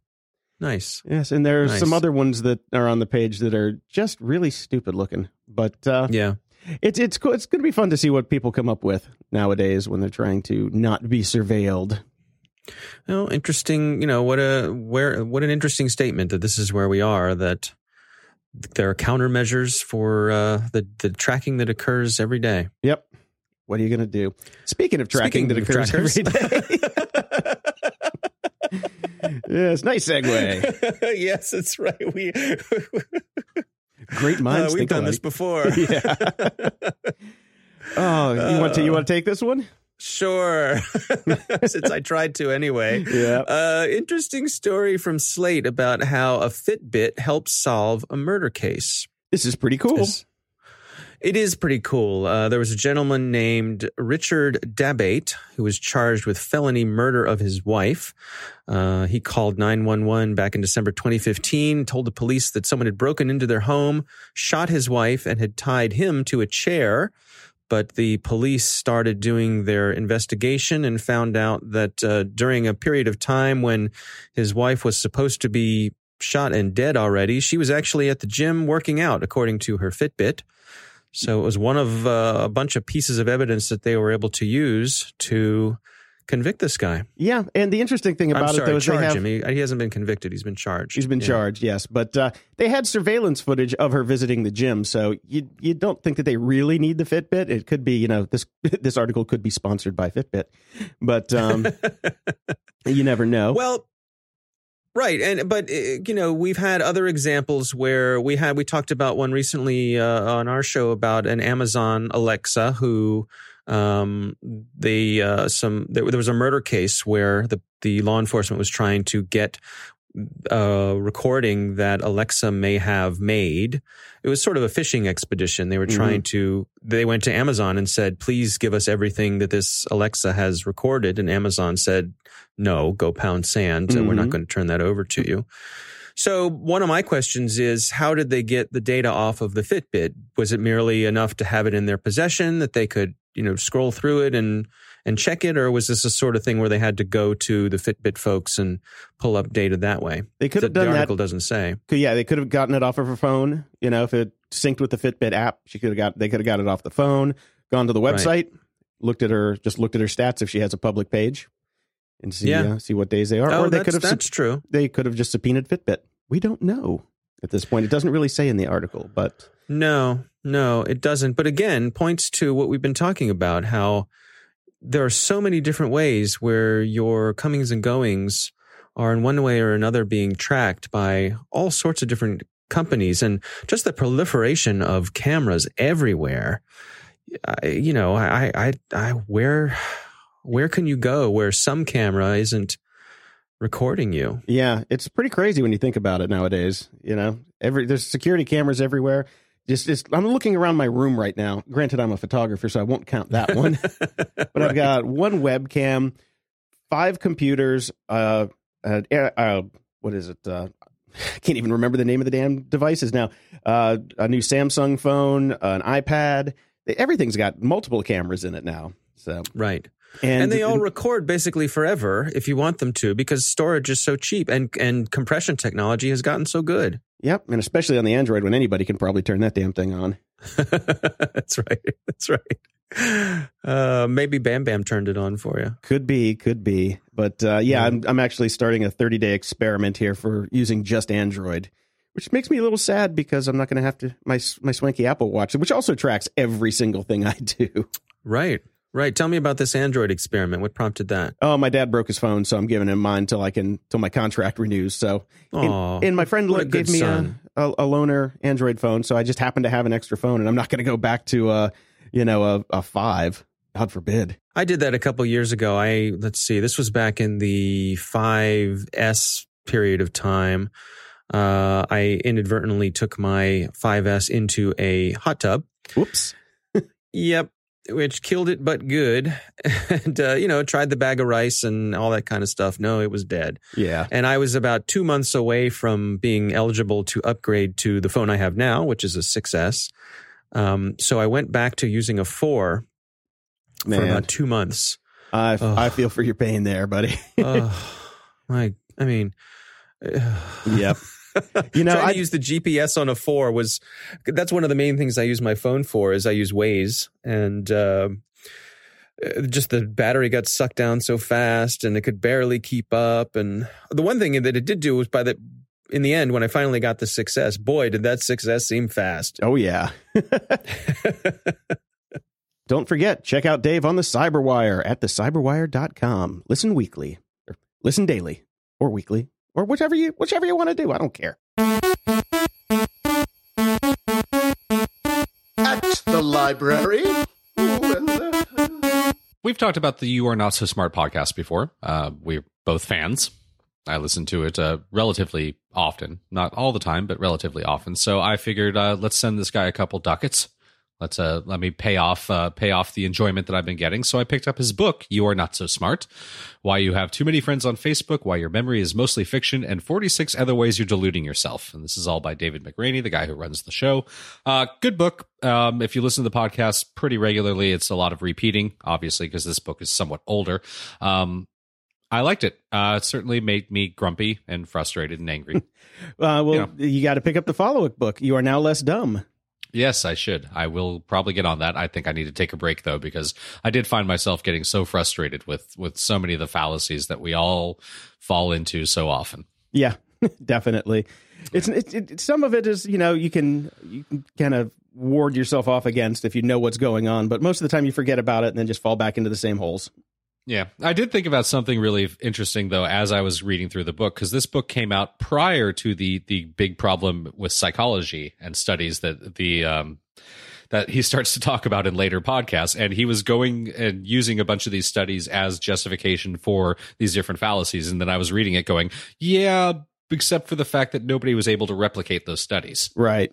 Nice. Yes, and there's Nice. some other ones that are on the page that are just really stupid looking. But uh, Yeah. it's it's cool. It's going to be fun to see what people come up with nowadays when they're trying to not be surveilled. Oh, interesting. You know what a where what an interesting statement that this is where we are. That there are countermeasures for uh, the the tracking that occurs every day. Yep. What are you going to do? Speaking of tracking Speaking that occurs trackers. every day. *laughs* yes, nice segue. *laughs* yes, that's right. We *laughs* Great minds Uh, we've done alike. this before. Yeah. Oh, you want to you want to take this one? Sure. *laughs* Since I tried to anyway. Yeah. Uh, interesting story from Slate about how a Fitbit helps solve a murder case. This is pretty cool. Yes. It is pretty cool. Uh, there was a gentleman named Richard Dabate who was charged with felony murder of his wife. Uh, he called 911 back in December 2015, told the police that someone had broken into their home, shot his wife, and had tied him to a chair. But the police started doing their investigation and found out that uh, during a period of time when his wife was supposed to be shot and dead already, she was actually at the gym working out, according to her Fitbit. So it was one of uh, a bunch of pieces of evidence that they were able to use to convict this guy. Yeah, and the interesting thing about I'm sorry, it though is they have him. He, he hasn't been convicted. He's been charged. He's been Yeah. charged, yes, but uh, they had surveillance footage of her visiting the gym, so you you don't think that they really need the Fitbit. It could be, you know, this *laughs* this article could be sponsored by Fitbit, but um, *laughs* you never know. Well, right, and but uh, you know we've had other examples where we had we talked about one recently uh, on our show about an Amazon Alexa who um they uh some there, there was a murder case where the the law enforcement was trying to get a recording that Alexa may have made. It was sort of a fishing expedition. They were trying to, they went to Amazon and said, please give us everything that this Alexa has recorded. And Amazon said, no, go pound sand. And we're not Mhm. going to turn that over to you. So one of my questions is, how did they get the data off of the Fitbit? Was it merely enough to have it in their possession that they could, you know, scroll through it and, and check it? Or was this a sort of thing where they had to go to the Fitbit folks and pull up data that way? they could have done the that. article doesn't say. Yeah, they could have gotten it off of her phone. You know, if it synced with the Fitbit app, she could have got. They could have got it off the phone, gone to the Right. website, looked at her, just looked at her stats if she has a public page, and see Yeah. uh, see what days they are. Oh, or they could have that's true. they could have just subpoenaed Fitbit. We don't know at this point. It doesn't really say in the article, but No, no, it doesn't. But again, points to what we've been talking about how there are so many different ways where your comings and goings are in one way or another being tracked by all sorts of different companies and just the proliferation of cameras everywhere. I, you know, I, I, I, where, where can you go where some camera isn't recording you? yeah, it's pretty crazy when you think about it nowadays. You know, every there's security cameras everywhere. Just, just I'm looking around my room right now. Granted, I'm a photographer, so I won't count that one. *laughs* *laughs* but I've got one webcam, five computers, uh, uh, uh what is it? Uh, *laughs* I can't even remember the name of the damn devices now. Uh, a new Samsung phone, an iPad. Everything's got multiple cameras in it now. So right. And, and they all record basically forever if you want them to because storage is so cheap and and compression technology has gotten so good Yep, and especially on the Android when anybody can probably turn that damn thing on. *laughs* That's right. That's right. Uh, maybe Bam Bam turned it on for you. Could be, could be. But uh, yeah, I'm, I'm actually starting a 30 day experiment here for using just Android, which makes me a little sad because I'm not going to have to my my swanky Apple Watch, which also tracks every single thing I do. Right. Right. Tell me about this Android experiment. What prompted that? Oh, my dad broke his phone, so I'm giving him mine till I can till my contract *laughs* renews. So, and, and my friend gave me a, a a loaner Android phone, so I just happen to have an extra phone, and I'm not going to go back to a you know a a five. God forbid. I did that a couple years ago. I let's see. This was back in the 5S period of time. Uh, I inadvertently took my 5S into a hot tub. Whoops. *laughs* Yep. Which killed it, but good. *laughs* And, uh, you know, tried the bag of rice and all that kind of stuff. No, it was dead. Yeah. And I was about two months away from being eligible to upgrade to the phone I have now, which is a 6S. Um, so I went back to using a 4 for about two months. I. I feel for your pain there, buddy. *laughs* oh, my, I mean, yep. *laughs* You know, I use the GPS on a four was that's one of the main things I use my phone for is I use Waze and uh, uh, just the battery got sucked down so fast and it could barely keep up. And the one thing that it did do was by the in the end when I finally got the 6S, boy did that 6S seem fast. Oh yeah. *laughs* Don't forget, check out Dave on the Cyberwire at thecyberwire.com. Listen weekly. Or listen daily. Or weekly. Or whichever you whichever you want to do. I don't care. At the library. Ooh, and, We've talked about the You Are Not So Smart podcast before. Uh, we're both fans. I listen to it uh, relatively often, not all the time, but relatively often. So I figured uh, let's send this guy a couple ducats. Let's uh, let me pay off uh, pay off the enjoyment that I've been getting. So I picked up his book, You Are Not So Smart: Why You Have Too Many Friends on Facebook, Why Your Memory Is Mostly Fiction, and 46 Other Ways You're Deluding Yourself. And this is all by David McRaney, the guy who runs the show. Uh, good book. Um, if you listen to the podcast pretty regularly, it's a lot of repeating, obviously, because this book is somewhat older. Um, I liked it. Uh, it certainly made me grumpy and frustrated and angry. *laughs* Uh, well, Yeah. you got to pick up the follow up book. You are now less dumb. Yes, I should. I will probably get on that. I think I need to take a break though, because I did find myself getting so frustrated with with so many of the fallacies that we all fall into so often. Yeah, *laughs* definitely. It's it, it, some of it is you know you can you can kind of ward yourself off against if you know what's going on, but most of the time you forget about it and then just fall back into the same holes. Yeah, I did think about something really interesting though as I was reading through the book because this book came out prior to the the big problem with psychology and studies that the um that he *laughs* starts to talk about in later podcasts and he was going and using a bunch of these studies as justification for these different fallacies and then I was reading it going, yeah, except for the fact that nobody was able to replicate those studies. *laughs* Right.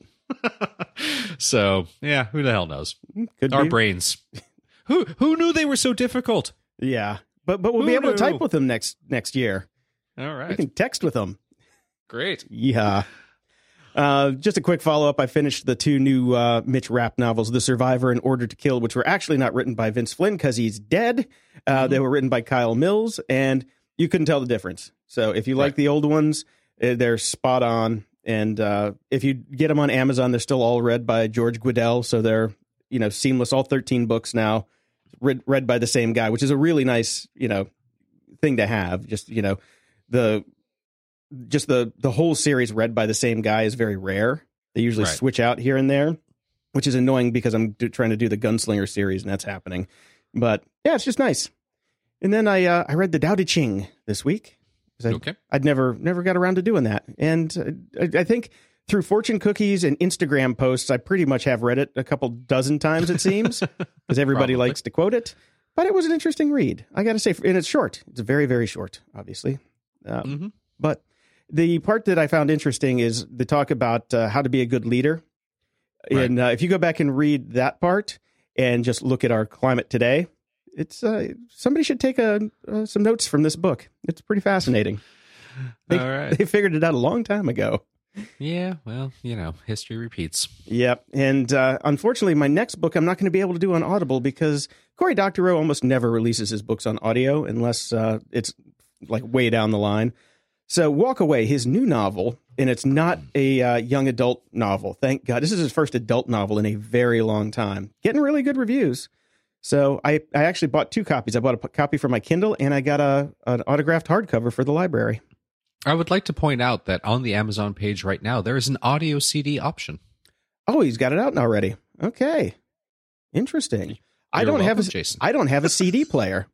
so, yeah, who the hell knows? Could Our be. brains. *laughs* Who who knew they were so difficult? Yeah, but but we'll Who be able to type with them next next year. All right, We can text with them. Great. Yeah. Uh, just a quick follow up. I finished the two new uh, Mitch Rapp novels, The Survivor and Order to Kill, which were actually not written by Vince Flynn because he's dead. Uh, They were written by Kyle Mills, and you couldn't tell the difference. So if you like Right. the old ones, uh, they're spot on. And uh, if you get them on Amazon, they're still all read by George Guidall, so they're you know seamless. All thirteen books now read, read by the same guy, which is a really nice you know thing to have. Just you know the just the the whole series read by the same guy is very rare. They usually Right. switch out here and there, which is annoying because I'm do, trying to do the Gunslinger series and that's happening. But yeah, it's just nice. And then I uh, I read the Tao Te Ching this week. I, Okay. I'd never never got around to doing that, and uh, I, I think through fortune cookies and Instagram posts, I pretty much have read it a couple dozen times. It seems *laughs* because everybody Probably. likes to quote it. But it was an interesting read. I got to say, and it's short. It's very very short, obviously. Um, Mhm. but the part that I found interesting is the talk about uh, how to be a good leader. Right. And uh, if you go back and read that part and just look at our climate today, it's uh, somebody should take a, uh, some notes from this book. It's pretty fascinating. They, All right. *laughs* they figured it out a long time ago. Yeah, well, you know, history repeats. Yep. And uh, unfortunately, my next book I'm not going to be able to do on Audible because Cory Doctorow almost never releases his books on audio unless uh, it's like way down the line. So, Walkaway, his new novel, and it's not a uh, young adult novel. Thank God. This is his first adult novel in a very long time. Getting really good reviews. So, I, I actually bought two copies. I bought a p- copy for my Kindle, and I got a an autographed hardcover for the library. I would like to point out that on the Amazon page right now, there is an audio CD option. Oh, he's got it out already. Okay, interesting. I You're don't have a Jason. I don't have a CD *laughs* player.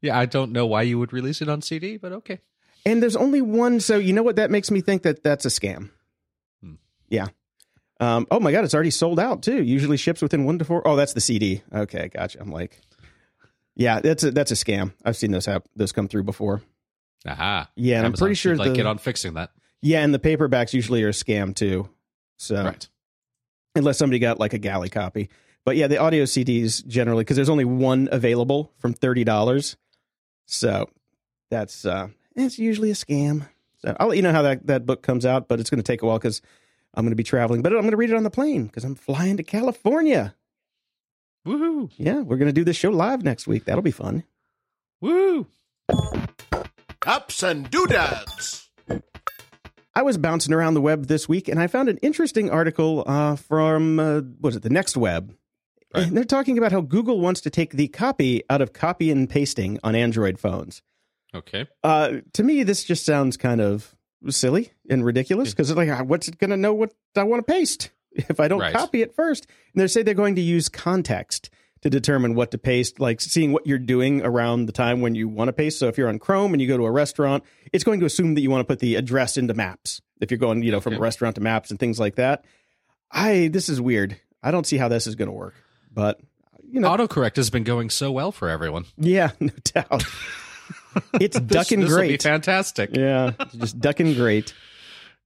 Yeah, I don't know why you would release it on CD, but okay. And there's only one, so you know what? That makes me think that that's a scam. Hmm. Yeah. Um, oh my god, it's already sold out too. Usually ships within one to four. Oh, that's the CD. Okay, gotcha. I'm like, yeah, that's a that's a scam. I've seen those hap- those come through before. Aha. Yeah, and I'm Amazon pretty should, sure like the get on fixing that. yeah, and the paperbacks usually are a scam too. So Right. unless somebody got like a galley copy, but yeah, the audio CDs generally because there's only one available from thirty dollars. So that's uh, it's usually a scam. So I'll let you know how that, that book comes out, but it's going to take a while because I'm going to be traveling. But I'm going to read it on the plane because I'm flying to California. Woohoo. Yeah, we're going to do this show live next week. That'll be fun. Woo. Ups and doodads. I was bouncing around the web this week and I found an interesting article uh, from, uh, what is it, the Next Web. Right. And they're talking about how Google wants to take the copy out of copy and pasting on Android phones. Okay. Uh, to me, this just sounds kind of silly and ridiculous because it's like, ah, what's it going to know what I want to paste if I don't Right. copy it first? And they say they're going to use context to determine what to paste, like seeing what you're doing around the time when you want to paste. So if you're on Chrome and you go to a restaurant, it's going to assume that you want to put the address into Maps. If you're going, you know, from a restaurant to Maps and things like that. I this is weird. I don't see how this is going to work, but you know, Autocorrect has been going so well for everyone. yeah, *laughs* no doubt. *laughs* It's This- ducking this'll be great. fantastic. Yeah, just ducking great.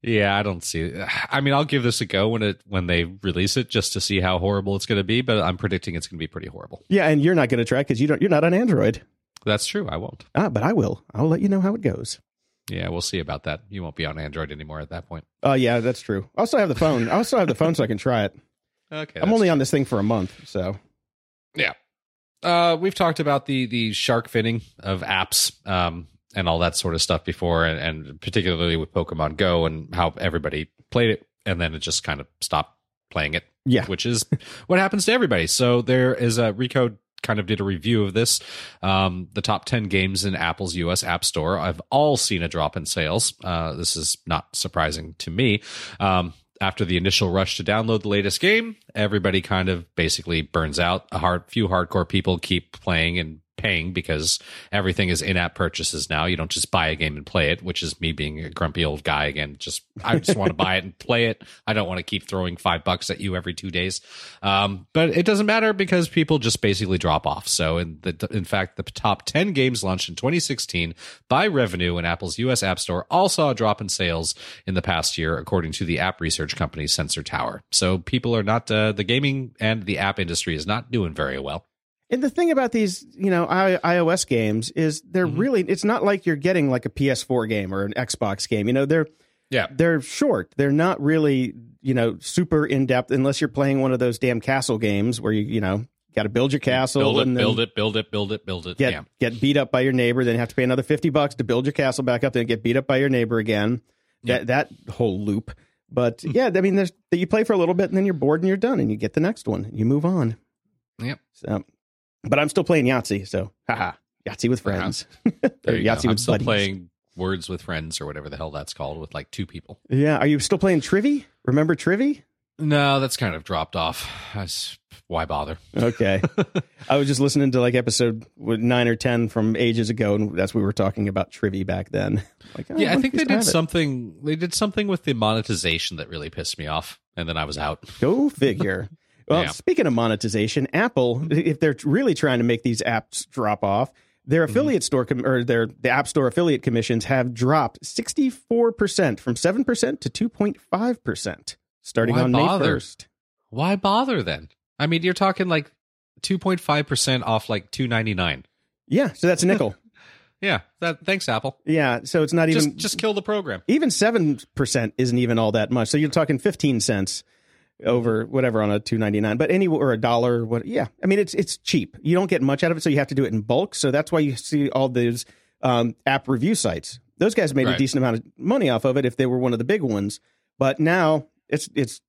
Yeah, I don't see. *sighs* I mean, I'll give this a go when it when they release it just to see how horrible it's going to be. But I'm predicting it's going to be pretty horrible. Yeah, and you're not going to try because you don't. You're not on Android. That's true. I won't. Ah, but I will. I'll let you know how it goes. Yeah, we'll see about that. You won't be on Android anymore at that point. Oh yeah, that's true. I also have the phone. I also have the phone so I can try it. Okay. I'm only on this thing for a month, so Yeah. Uh, we've talked about the the shark finning of apps um, and all that sort of stuff before, and, and particularly with Pokemon Go and how everybody played it, and then it just kind of stopped playing it. Yeah. which is *laughs* what happens to everybody. So there is a Recode kind of did a review of this. Um, the top 10 games in Apple's US App Store I've all seen a drop in sales. Uh, this is not surprising to me. Um, after the initial rush to download the latest game, everybody kind of basically burns out. A hard few hardcore people keep playing and paying because everything is in-app purchases now. You don't just buy a game and play it, which is me being a grumpy old guy again. Just I just want to buy it and play it. I don't want to keep throwing five bucks at you every two days. Um, but it doesn't matter because people just basically drop off. So in the in fact, the top ten games launched in 2016 by revenue in Apple's U.S. App Store all saw a drop in sales in the past year, according to the app research company Sensor Tower. So people are not uh, the gaming and the app industry is not doing very well. And the thing about these, you know, I, iOS games is they're Mhm. really. It's not like you're getting like a PS4 game or an Xbox game. You know, they're Yeah. they're short. They're not really, you know, super in depth unless you're playing one of those damn castle games where you, you know, got to build your castle build it, and then build it, build it, build it, build it. get yeah. get beat up by your neighbor, then have to pay another fifty bucks to build your castle back up, then get beat up by your neighbor again. That that whole loop. But yeah, I mean, there's that you play for a little bit and then you're bored and you're done and you get the next one. And you move on. Yep. So, but I'm still playing Yahtzee. So, haha, Yahtzee with friends. There *laughs* Or you go. Yahtzee I'm with still buddies. playing Words with Friends or whatever the hell that's called with like two people. Yeah. Are you still playing Trivy? Remember Trivy? No, that's kind of dropped off. Why bother? Okay. *laughs* I was just listening to like episode nine or ten from ages ago, and that's we were talking about Trivy back then. *laughs* Like, oh, yeah, I think they did it. something. They did something with the monetization that really pissed me off, and then I was out. Go figure. Well, Yeah. speaking of monetization, Apple, if they're really trying to make these apps drop off, their Mm-hmm. affiliate store com- or their the App Store affiliate commissions have dropped 64% from 7% to 2.5% starting Why on bother? May 1st. Why bother then? I mean, you're talking like two point five percent off, like two ninety nine. Yeah, so that's a nickel. *laughs* Yeah, that. Thanks, Apple. yeah, so it's not even Just just kill the program. even 7% isn't even all that much. So you're talking 15 cents over whatever on a 299 but any or a dollar what yeah i mean it's it's cheap you don't get much out of it so you have to do it in bulk so that's why you see all those um, app review sites Those guys made a decent amount of money off of it if they were one of the big ones. But now it's it's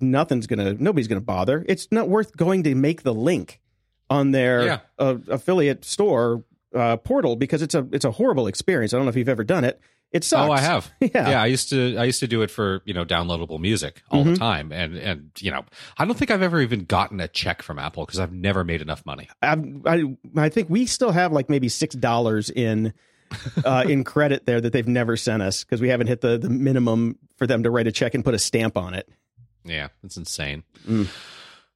nothing's gonna nobody's gonna bother. It's not worth going to make the link on their Yeah. uh, affiliate store uh, portal because it's a it's a horrible experience. I don't know if you've ever done it. It sucks. Oh, I have. *laughs* Yeah. yeah. I used to. I used to do it for you know downloadable music all Mm-hmm. the time, and and you know, I don't think I've ever even gotten a check from Apple because I've never made enough money. I, I I think we still have like maybe six dollars in *laughs* uh, in credit there that they've never sent us because we haven't hit the the minimum for them to write a check and put a stamp on it. Yeah, it's insane. Mm.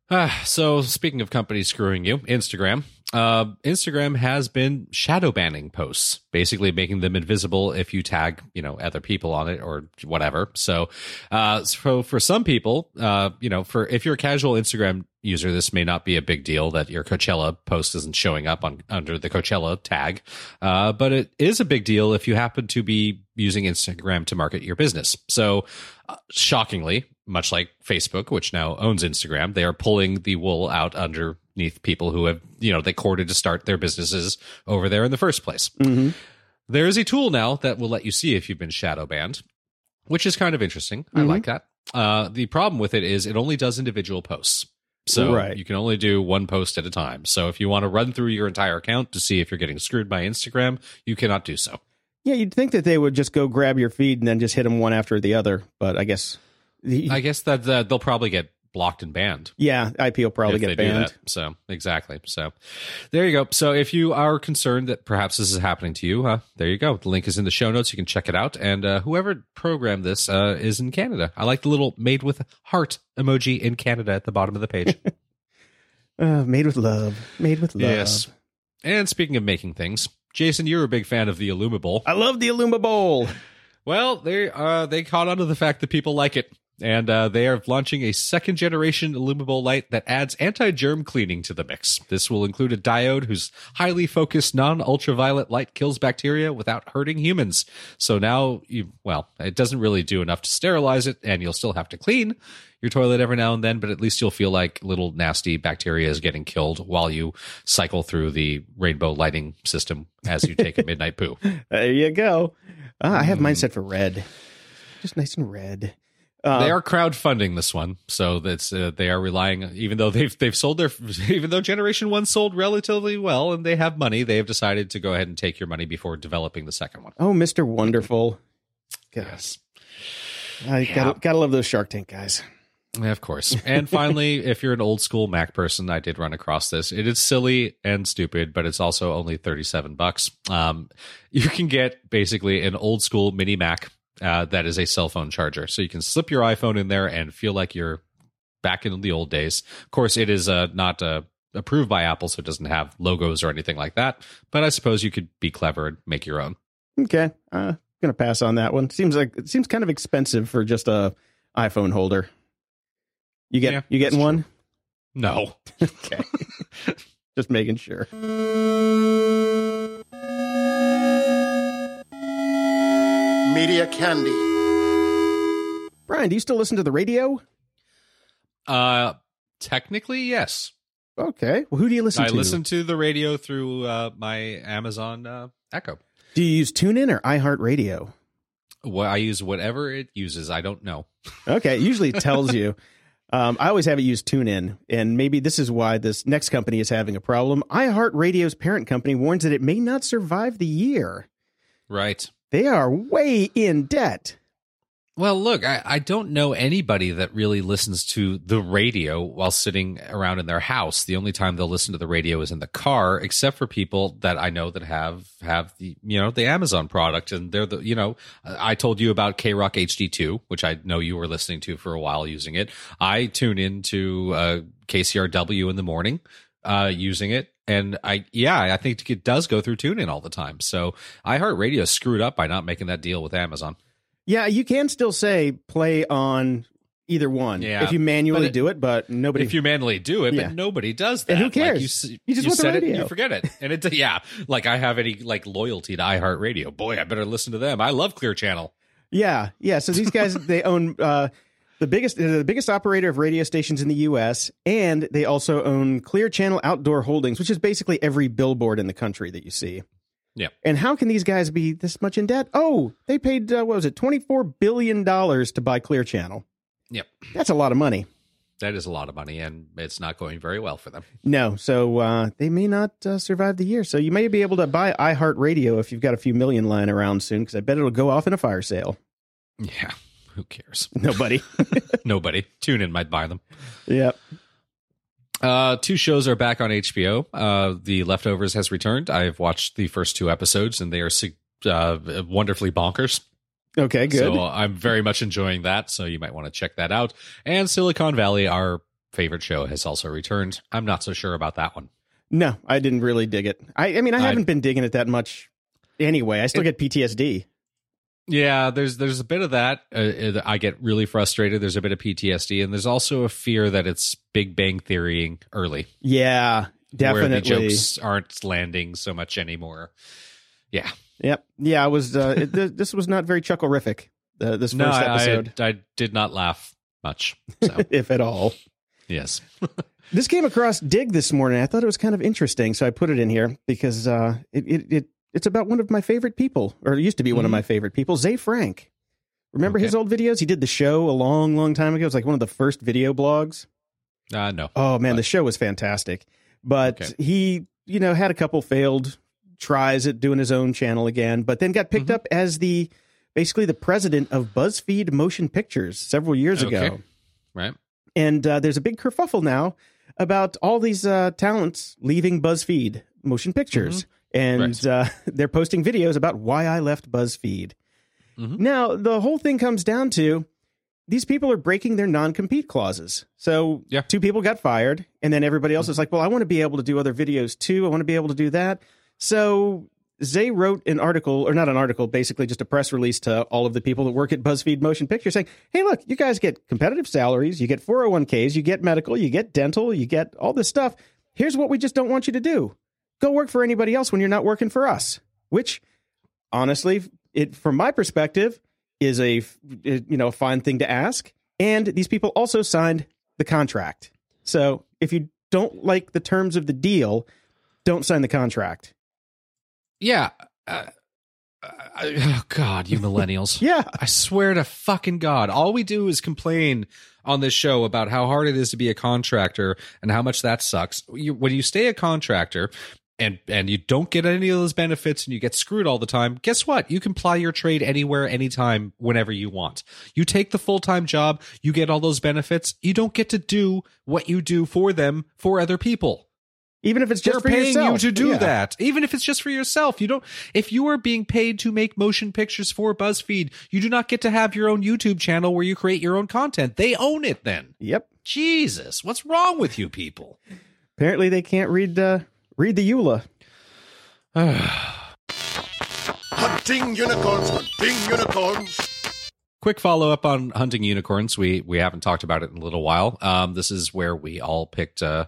Ah, so speaking of companies screwing you, Instagram. Uh, Instagram has been shadow banning posts, basically making them invisible if you tag, you know, other people on it or whatever. So, uh, so for some people, uh, you know, for if you're a casual Instagram user, this may not be a big deal that your Coachella post isn't showing up on under the Coachella tag. Uh, but it is a big deal if you happen to be using Instagram to market your business. So, uh, shockingly, much like Facebook, which now owns Instagram, they are pulling the wool out underneath people who have, you know, they courted to start their businesses over there in the first place. Mm-hmm. There is a tool now that will let you see if you've been shadow banned, which is kind of interesting. I Mhm. like that. Uh, the problem with it is it only does individual posts. So Right. you can only do one post at a time. So if you want to run through your entire account to see if you're getting screwed by Instagram, you cannot do so. Yeah, you'd think that they would just go grab your feed and then just hit them one after the other, but I guess I guess that that they'll probably get blocked and banned. yeah, IP will probably get banned. So exactly. So there you go. So if you are concerned that perhaps this is happening to you, uh, there you go. The link is in the show notes. You can check it out. And uh, whoever programmed this uh, is in Canada. I like the little made with heart emoji in Canada at the bottom of the page. *laughs* Uh, made with love, made with love. yes. And speaking of making things, Jason, you're a big fan of the Illumibowl. I love the Illumibowl. Well, they uh they caught on to the fact that people like it. And uh, they are launching a second generation Illumibowl light that adds anti germ cleaning to the mix. This will include a diode whose highly focused non ultraviolet light kills bacteria without hurting humans. So now, you, well, it doesn't really do enough to sterilize it, and you'll still have to clean your toilet every now and then, but at least you'll feel like little nasty bacteria is getting killed while you cycle through the rainbow lighting system as you take a *laughs* midnight poo. There you go. Ah, I have mine set for red, just nice and red. Uh, they are crowdfunding this one, so that's uh, they are relying. Even though they've they've sold their, *laughs* even though Generation One sold relatively well and they have money, they have decided to go ahead and take your money before developing the second one. Oh, Mister Wonderful. Gosh, I Yeah. gotta gotta love those Shark Tank guys. Yeah, Of course. *laughs* And finally, if you're an old school Mac person, I did run across this. It is silly and stupid, but it's also only 37 bucks. Um, you can get basically an old school mini Mac uh, that is a cell phone charger. So you can slip your iPhone in there and feel like you're back in the old days. Of course, it is uh, not uh, approved by Apple, so it doesn't have logos or anything like that. But I suppose you could be clever and make your own. Okay, uh, gonna pass on that one. Seems like it seems kind of expensive for just a iPhone holder. You get Yeah, you getting one? No. *laughs* Okay, *laughs* just making sure. Media Candy. Brian, do you still listen to the radio? Uh, technically, yes. Okay, well, who do you listen I to? listen to the radio through uh, my Amazon uh, Echo. Do you use TuneIn or iHeartRadio? Well, I use whatever it uses. I don't know. *laughs* Okay, it usually tells you. Um, I always have it use TuneIn, and maybe this is why this next company is having a problem. iHeartRadio's parent company warns that it may not survive the year. Right. They are way in debt. Well, look, I, I don't know anybody that really listens to the radio while sitting around in their house. The only time they'll listen to the radio is in the car, except for people that I know that have have the you know the Amazon product, and they're the you know I told you about KROQ HD two, which I know you were listening to for a while using it. I tune into uh, KCRW in the morning uh, using it. And I, yeah, I think it does go through TuneIn all the time. So iHeartRadio screwed up by not making that deal with Amazon. Yeah, you can still say play on either one Yeah, if you manually it- do it, but nobody. if you manually do it, Yeah. but nobody does that. And who Like, cares? you, s- You just want the said it, radio. you forget it, and it's yeah. Like I have any like loyalty to iHeartRadio. Boy, I better listen to them. I love Clear Channel. Yeah, yeah. So these guys *laughs* they own uh, the biggest the biggest operator of radio stations in the U.S. and they also own Clear Channel Outdoor Holdings, which is basically every billboard in the country that you see. Yeah. And how can these guys be this much in debt? Oh, they paid uh, what was it, twenty four billion dollars to buy Clear Channel. Yep. That's a lot of money. That is a lot of money, and it's not going very well for them. No, so uh, they may not uh, survive the year. So you may be able to buy iHeartRadio if you've got a few million lying around soon, because I bet it'll go off in a fire sale. Yeah. Who cares? *laughs* Nobody. *laughs* Nobody. TuneIn might buy them. yep. Uh, two shows are back on HBO. Uh, the Leftovers has returned. I've watched the first two episodes, and they are uh, wonderfully bonkers. Okay, good. So I'm very much enjoying that. So you might want to check that out. And Silicon Valley, our favorite show, has also returned. I'm not so sure about that one. No, I didn't really dig it. I, I mean, I haven't been digging it that much anyway. I still It- get PTSD. Yeah, there's there's a bit of that. Uh, I get really frustrated. There's a bit of PTSD, and there's also a fear that it's Big Bang theorying early, Yeah, where the definitely. jokes aren't landing so much anymore. Yeah, Yep. Yeah, I was. Uh, it, this was not very chuckleific. Uh, this first no, I, episode, I, I did not laugh much. So *laughs* if at all. yes, This came across Digg this morning. I thought it was kind of interesting, so I put it in here because uh, it, it it it's about one of my favorite people, or it used to be one of my favorite people, Ze Frank. Remember his old videos? He did the show a long, long time ago. It was like one of the first video blogs. uh, no, Oh man, But- the show was fantastic. But Okay. he, you know, had a couple failed tries at doing his own channel again, but then got picked Mhm. up as the basically the president of BuzzFeed Motion Pictures several years ago. Right? And uh, there's a big kerfuffle now about all these uh, talents leaving BuzzFeed Motion Pictures. And Right. uh, *laughs* they're posting videos about why I left BuzzFeed. Mhm. Now, the whole thing comes down to these people are breaking their non compete clauses. So, Yeah. two people got fired, and then everybody else is like, well, I want to be able to do other videos too. I want to be able to do that. So, Ze wrote an article, or not an article, basically just a press release to all of the people that work at BuzzFeed Motion Picture saying, hey, look, you guys get competitive salaries, you get 401ks, you get medical, you get dental, you get all this stuff. Here's what we just don't want you to do go work for anybody else when you're not working for us, which honestly, it from my perspective is a you know a fine thing to ask. And these people also signed the contract. So if you don't like the terms of the deal, don't sign the contract. Yeah. Uh, I, oh God, you millennials. *laughs* Yeah, I swear to fucking God, all we do is complain on this show about how hard it is to be a contractor and how much that sucks. You, when you stay a contractor and and you don't get any of those benefits and you get screwed all the time, guess what? You can ply your trade anywhere, anytime, whenever you want. You take the full time job, you get all those benefits. You don't get to do what you do for them for other people even if it's just they're for paying yourself. you to do Yeah. that even if it's just for yourself you don't if you are being paid to make motion pictures for buzzfeed you do not get to have your own youtube channel where you create your own content they own it then Yep. jesus what's wrong with you people Apparently, they can't read uh, read the EULA. *sighs* Hunting unicorns, hunting unicorns. quick follow up on hunting unicorns we we haven't talked about it in a little while um this is where we all picked uh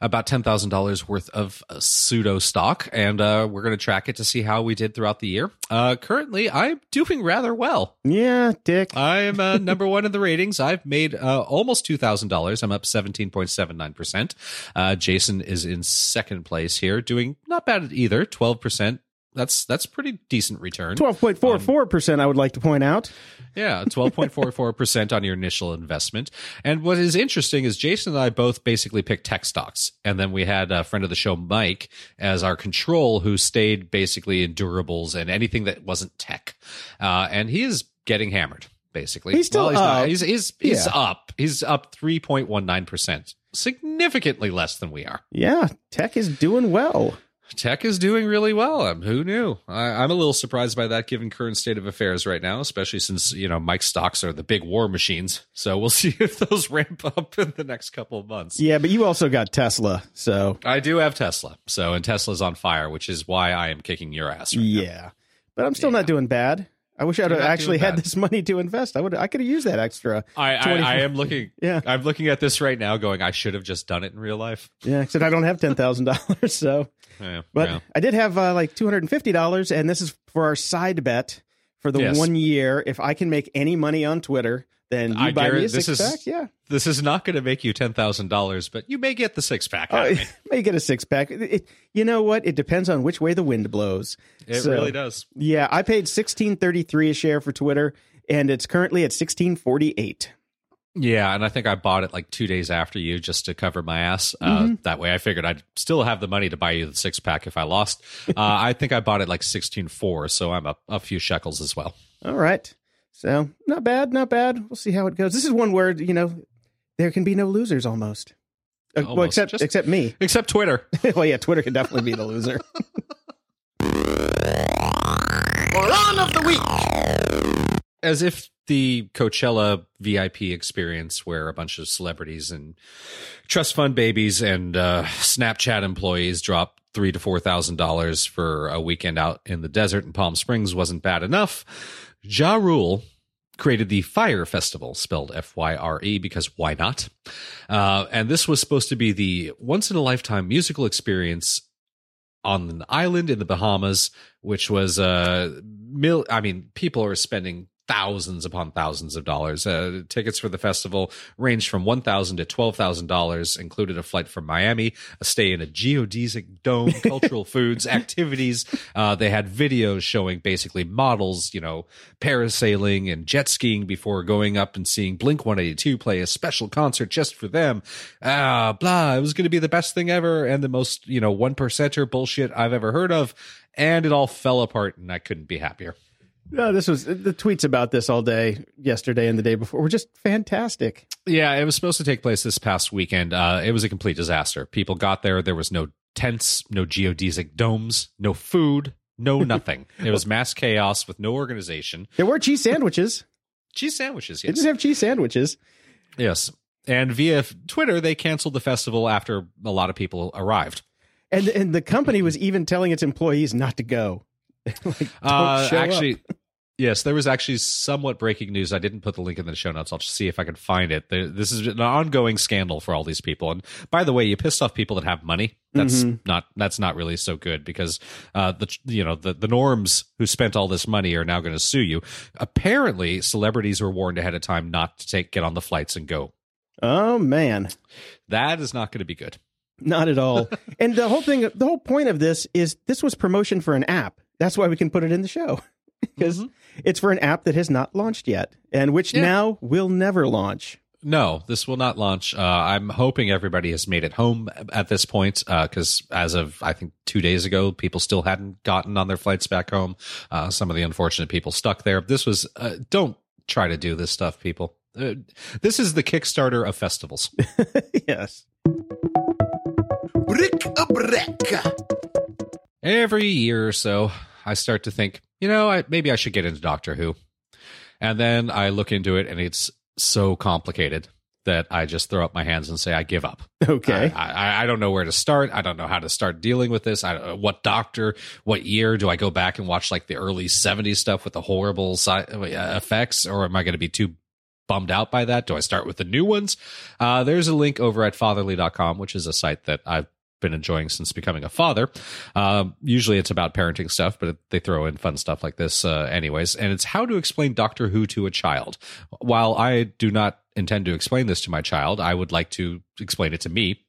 about $10,000 worth of pseudo stock, and uh, we're going to track it to see how we did throughout the year. Uh, currently, I'm doing rather well. Yeah, Dick. I'm uh, *laughs* number one in the ratings. I've made uh, almost two thousand dollars. I'm up seventeen point seven nine percent. Uh, Jason is in second place here, doing not bad either. Twelve percent. That's that's pretty decent return. Twelve point four four percent. I would like to point out. Yeah, twelve point four four percent on your initial investment. And what is interesting is Jason and I both basically picked tech stocks, and then we had a friend of the show, Mike, as our control, who stayed basically in durables and anything that wasn't tech. Uh, and he is getting hammered. Basically, He's still he's not. up. He's he's, he's Yeah. up. He's up three point one nine percent, significantly less than we are. Yeah, tech is doing well. Tech is doing really well. Um, who knew? I, I'm a little surprised by that, given current state of affairs right now, especially since you know Mike's stocks are the big war machines. So we'll *laughs* see if those ramp up in the next couple of months. Yeah, but you also got Tesla, so I do have Tesla, so and Tesla's on fire, which is why I am kicking your ass. Right now. yeah. But I'm still Yeah. not doing bad. I wish I'd have actually had this money to invest. I would. I could have used that extra. I, I, I am *laughs* looking. Yeah, I'm looking at this right now, going, I should have just done it in real life. yeah. Except I don't have ten thousand dollars. *laughs* So, Yeah, but yeah. I did have uh, like two hundred and fifty dollars, and this is for our side bet for the Yes. one year. If I can make any money on Twitter then you I buy me a six is- pack. Yeah, This is not going to make you ten thousand dollars, but you may get the six pack. of *laughs* may get a six pack. It- it- you know what? It depends on which way the wind blows. It So- really does. Yeah, I paid sixteen thirty three a share for Twitter, and it's currently at sixteen forty eight. Yeah, and I think I bought it like two days after you just to cover my ass. Uh, Mm-hmm. that way, I figured I'd still have the money to buy you the six pack if I lost. Uh, *laughs* I think I bought it like sixteen four, so I'm up a few shekels as well. All right, so not bad, not bad. We'll see how it goes. This is one word, you know, there can be no losers almost. Uh, well, except Just- except me. Except Twitter. *laughs* well, yeah, Twitter can definitely be the loser. *laughs* Moron of the week. as if the Coachella VIP experience, where a bunch of celebrities and trust fund babies and uh, Snapchat employees drop three to four thousand dollars for a weekend out in the desert in Palm Springs, wasn't bad enough. Ja Rule created the Fyre Festival, spelled F Y R E, because why not? Uh, and this was supposed to be the once in a lifetime musical experience on an island in the Bahamas, which was uh mil I mean, people are spending thousands upon thousands of dollars. Uh, tickets for the festival ranged from one thousand to twelve thousand dollars, included a flight from Miami, a stay in a geodesic dome, *laughs* cultural foods, activities. Uh, they had videos showing basically models, you know, parasailing and jet skiing before going up and seeing Blink 182 play a special concert just for them. Ah, blah. It was going to be the best thing ever and the most, you know, one percenter bullshit I've ever heard of. And it all fell apart, and I couldn't be happier. No, this was the tweets about this all day, yesterday and the day before, were just fantastic. Yeah, it was supposed to take place this past weekend. Uh, it was a complete disaster. People got there. There was no tents, no geodesic domes, no food, no *laughs* nothing. it was mass chaos with no organization. There were cheese sandwiches. Cheese sandwiches, They yes. did have cheese sandwiches. Yes. And via Twitter, they canceled the festival after a lot of people arrived. And and the company was even telling its employees not to go. *laughs* like, Uh, actually, yes, there was actually somewhat breaking news. I didn't put the link in the show notes. I'll just see if I can find it. This is an ongoing scandal for all these people. And by the way, you pissed off people that have money. That's Mhm. not that's not really so good because uh, the you know the the norms who spent all this money are now going to sue you. Apparently, celebrities were warned ahead of time not to take get on the flights and go. oh man, That is not going to be good. not at all. *laughs* and the whole thing, the whole point of this is this was promotion for an app. That's why we can put it in the show *laughs* because it's for an app that has not launched yet and which Yeah. now will never launch. No, this will not launch. Uh, I'm hoping everybody has made it home at this point because as of I think two days ago, people still hadn't gotten on their flights back home. Uh, some of the unfortunate people stuck there. This was uh, don't try to do this stuff, people. Uh, this is the Kickstarter of festivals. *laughs* yes. Brick a brick. Every year or so, I start to think, you know, I, maybe I should get into Doctor Who, and then I look into it, and it's so complicated that I just throw up my hands and say I give up. Okay. I, I, I don't know where to start. I don't know how to start dealing with this. I what doctor, what year do I go back and watch like the early 70s stuff with the horrible si- uh, effects, or am I going to be too bummed out by that? Do I start with the new ones? Uh, there's a link over at fatherly.com, which is a site that I've been enjoying since becoming a father. Um, usually it's about parenting stuff, but they throw in fun stuff like this, uh, anyways. And it's how to explain Doctor Who to a child. While I do not intend to explain this to my child, I would like to explain it to me.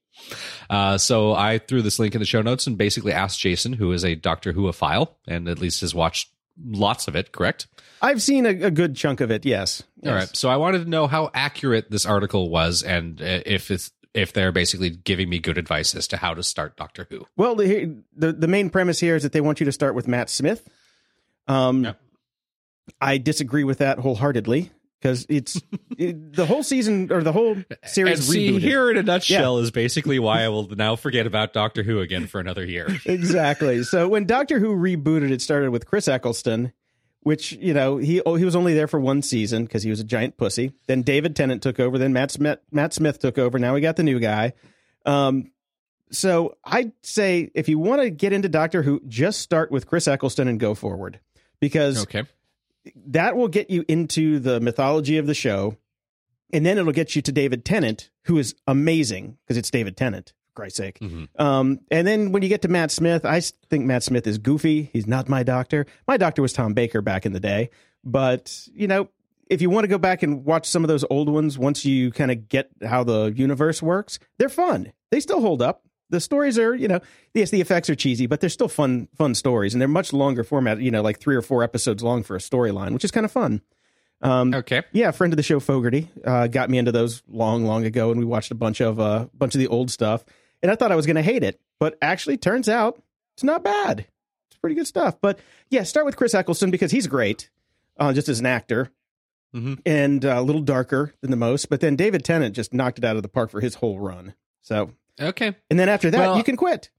Uh, so I threw this link in the show notes and basically asked Jason, who is a Doctor Who file and at least has watched lots of it, correct? I've seen a, a good chunk of it. Yes. All right. So I wanted to know how accurate this article was and uh, if it's if they're basically giving me good advice as to how to start Doctor Who. Well, the, the the main premise here is that they want you to start with Matt Smith. Um. I disagree with that wholeheartedly because it's *laughs* it, the whole season or the whole series and see, rebooted. here in a nutshell is basically why I will now forget about Doctor Who again for another year. *laughs* exactly. So when Doctor Who rebooted, it started with Chris Eccleston, which you know he oh, he was only there for one season because he was a giant pussy. Then David Tennant took over. Then Matt Smith, Matt Smith took over. Now we got the new guy. Um, so I'd say if you want to get into Doctor Who, just start with Chris Eccleston and go forward because Okay. that will get you into the mythology of the show, and then it'll get you to David Tennant, who is amazing because it's David Tennant. Christ's sake. Mhm. Um, and then when you get to Matt Smith, I think Matt Smith is goofy. He's not my doctor. My doctor was Tom Baker back in the day, but you know, if you want to go back and watch some of those old ones, once you kind of get how the universe works, they're fun. They still hold up. The stories are, you know, yes, the effects are cheesy, but they're still fun, fun stories, and they're much longer format. You know, like three or four episodes long for a storyline, which is kind of fun. Um, Okay. yeah, friend of the show Fogarty uh, got me into those long, long ago, and we watched a bunch of uh, bunch of the old stuff. And I thought I was going to hate it, but actually, turns out it's not bad. It's pretty good stuff. But yeah, start with Chris Eccleston because he's great, uh, just as an actor, Mhm. and uh, a little darker than the most. But then David Tennant just knocked it out of the park for his whole run. So, Okay. and then after that, Well- you can quit.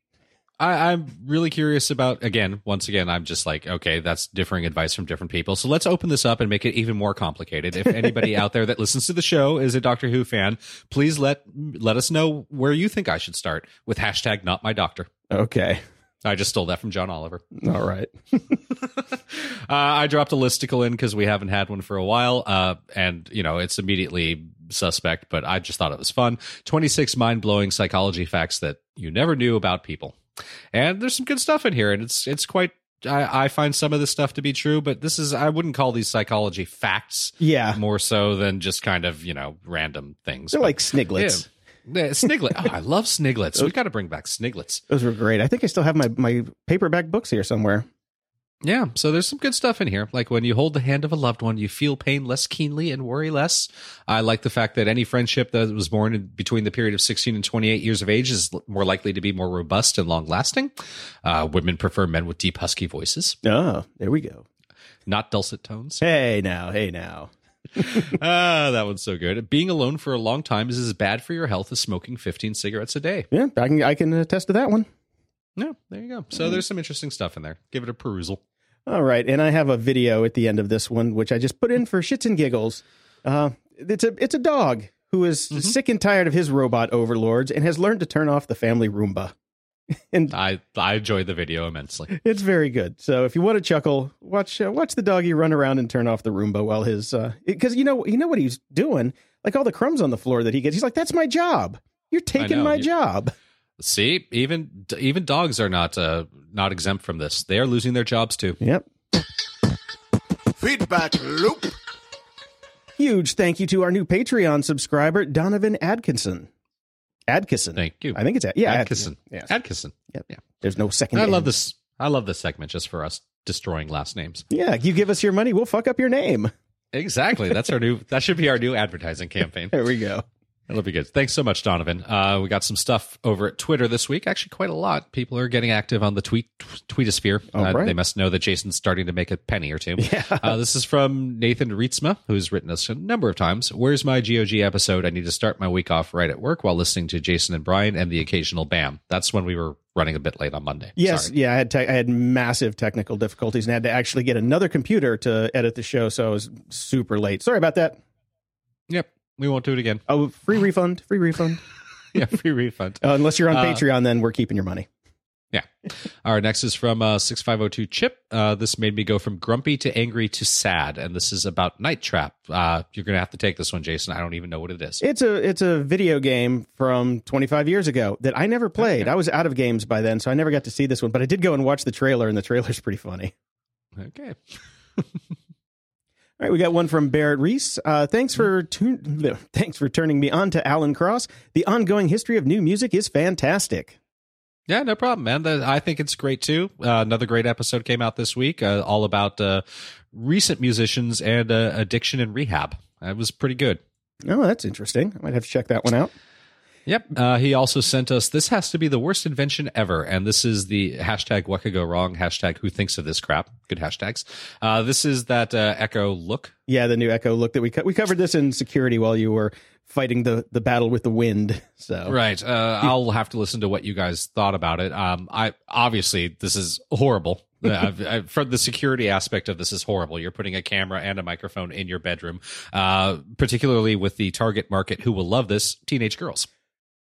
I, I'm really curious about again. Once again, I'm just like, okay, that's differing advice from different people. So let's open this up and make it even more complicated. If anybody *laughs* out there that listens to the show is a Doctor Who fan, please let let us know where you think I should start with hashtag Not My Doctor. Okay, I just stole that from John Oliver. all right. *laughs* uh, I dropped a listicle in because we haven't had one for a while, uh, and you know it's immediately suspect. But I just thought it was fun. Twenty six mind blowing psychology facts that you never knew about people, and there's some good stuff in here, and it's it's quite. I, I find some of this stuff to be true, but this is I wouldn't call these psychology facts Yeah, more so than just kind of you know random things. they're But, like Sniglets. yeah, Sniglet. Oh, ah, I love Sniglets. We've got to bring back Sniglets. Those were great. I think I still have my my paperback books here somewhere. Yeah, so there's some good stuff in here. Like when you hold the hand of a loved one, you feel pain less keenly and worry less. I like the fact that any friendship that was born in between the period of 16 and 28 years of age is more likely to be more robust and long lasting. Uh, women prefer men with deep, husky voices, Oh, there we go. not dulcet tones. Hey now, hey now. *laughs* Ah, that one's so good. Being alone for a long time is as bad for your health as smoking 15 cigarettes a day. Yeah, I can I can attest to that one. Yeah, there you go. So there's some interesting stuff in there. Give it a perusal. All right, and I have a video at the end of this one, which I just put in for shits and giggles. Uh, it's a it's a dog who is sick and tired of his robot overlords and has learned to turn off the family Roomba, *laughs* and I I enjoyed the video immensely. it's very good. So if you want to chuckle, watch uh, watch the doggy run around and turn off the Roomba while his because you know you know what he's doing, like all the crumbs on the floor that he gets. He's like, "That's my job. You're taking my You- job." See, even even dogs are not uh, not exempt from this. They are losing their jobs too. Yep. Feedback loop. Huge thank you to our new Patreon subscriber, Donovan Adkinson. Adkinson. Thank you. I think it's Ad- yeah, Adkinson. Yes. Adkinson. Yep. Yeah. There's no second. I love this. I love this segment just for us destroying last names. Yeah, you give us your money, we'll fuck up your name. Exactly. That's our new. That should be our new advertising campaign. *laughs* There we go. That'll be good. Thanks so much, Donovan. Uh, we got some stuff over at Twitter this week. Actually, quite a lot. People are getting active on the tweet tweetosphere. Uh, right. They must know that Jason's starting to make a penny or two. *laughs* Uh, this is from Nathan Rietzma, who's written us a number of times. Where's my GOG episode? I need to start my week off right at work while listening to Jason and Brian and the occasional Bam. That's when we were running a bit late on Monday. Yes, Sorry. yeah, I had te- I had massive technical difficulties and had to actually get another computer to edit the show, so I was super late. Sorry about that. Yep. We won't do it again. Oh, free refund, free refund. *laughs* yeah, free refund. Uh, unless you're on Uh, Patreon, then we're keeping your money. Yeah. All right. Next is from uh, 6502 Chip. Uh, this made me go from grumpy to angry to sad. And this is about Night Trap. Uh, you're going to have to take this one, Jason. I don't even know what it is. It's a it's a video game from 25 years ago that I never played. I was out of games by then, so I never got to see this one. But I did go and watch the trailer, and the trailer's pretty funny. Okay. *laughs* All right, we got one from Barrett Reese. Uh, thanks for tu- thanks for turning me on to Alan Cross. The ongoing history of new music is fantastic. Yeah, no problem, man. I think it's great too. Uh, another great episode came out this week, uh, all about uh, recent musicians and uh, addiction and rehab. That was pretty good. Oh, that's interesting. I might have to check that one out. Yep. Uh, he also sent us, this has to be the worst invention ever. And this is the hashtag what could go wrong, hashtag who thinks of this crap. Good hashtags. Uh, this is that uh, Echo look. Yeah, the new Echo look that we co- we covered this in security while you were fighting the the battle with the wind. So Right. Uh, I'll have to listen to what you guys thought about it. Um, I obviously this is horrible. *laughs* Uh, I- from the security aspect of this is horrible. You're putting a camera and a microphone in your bedroom, uh, particularly with the target market who will love this: teenage girls.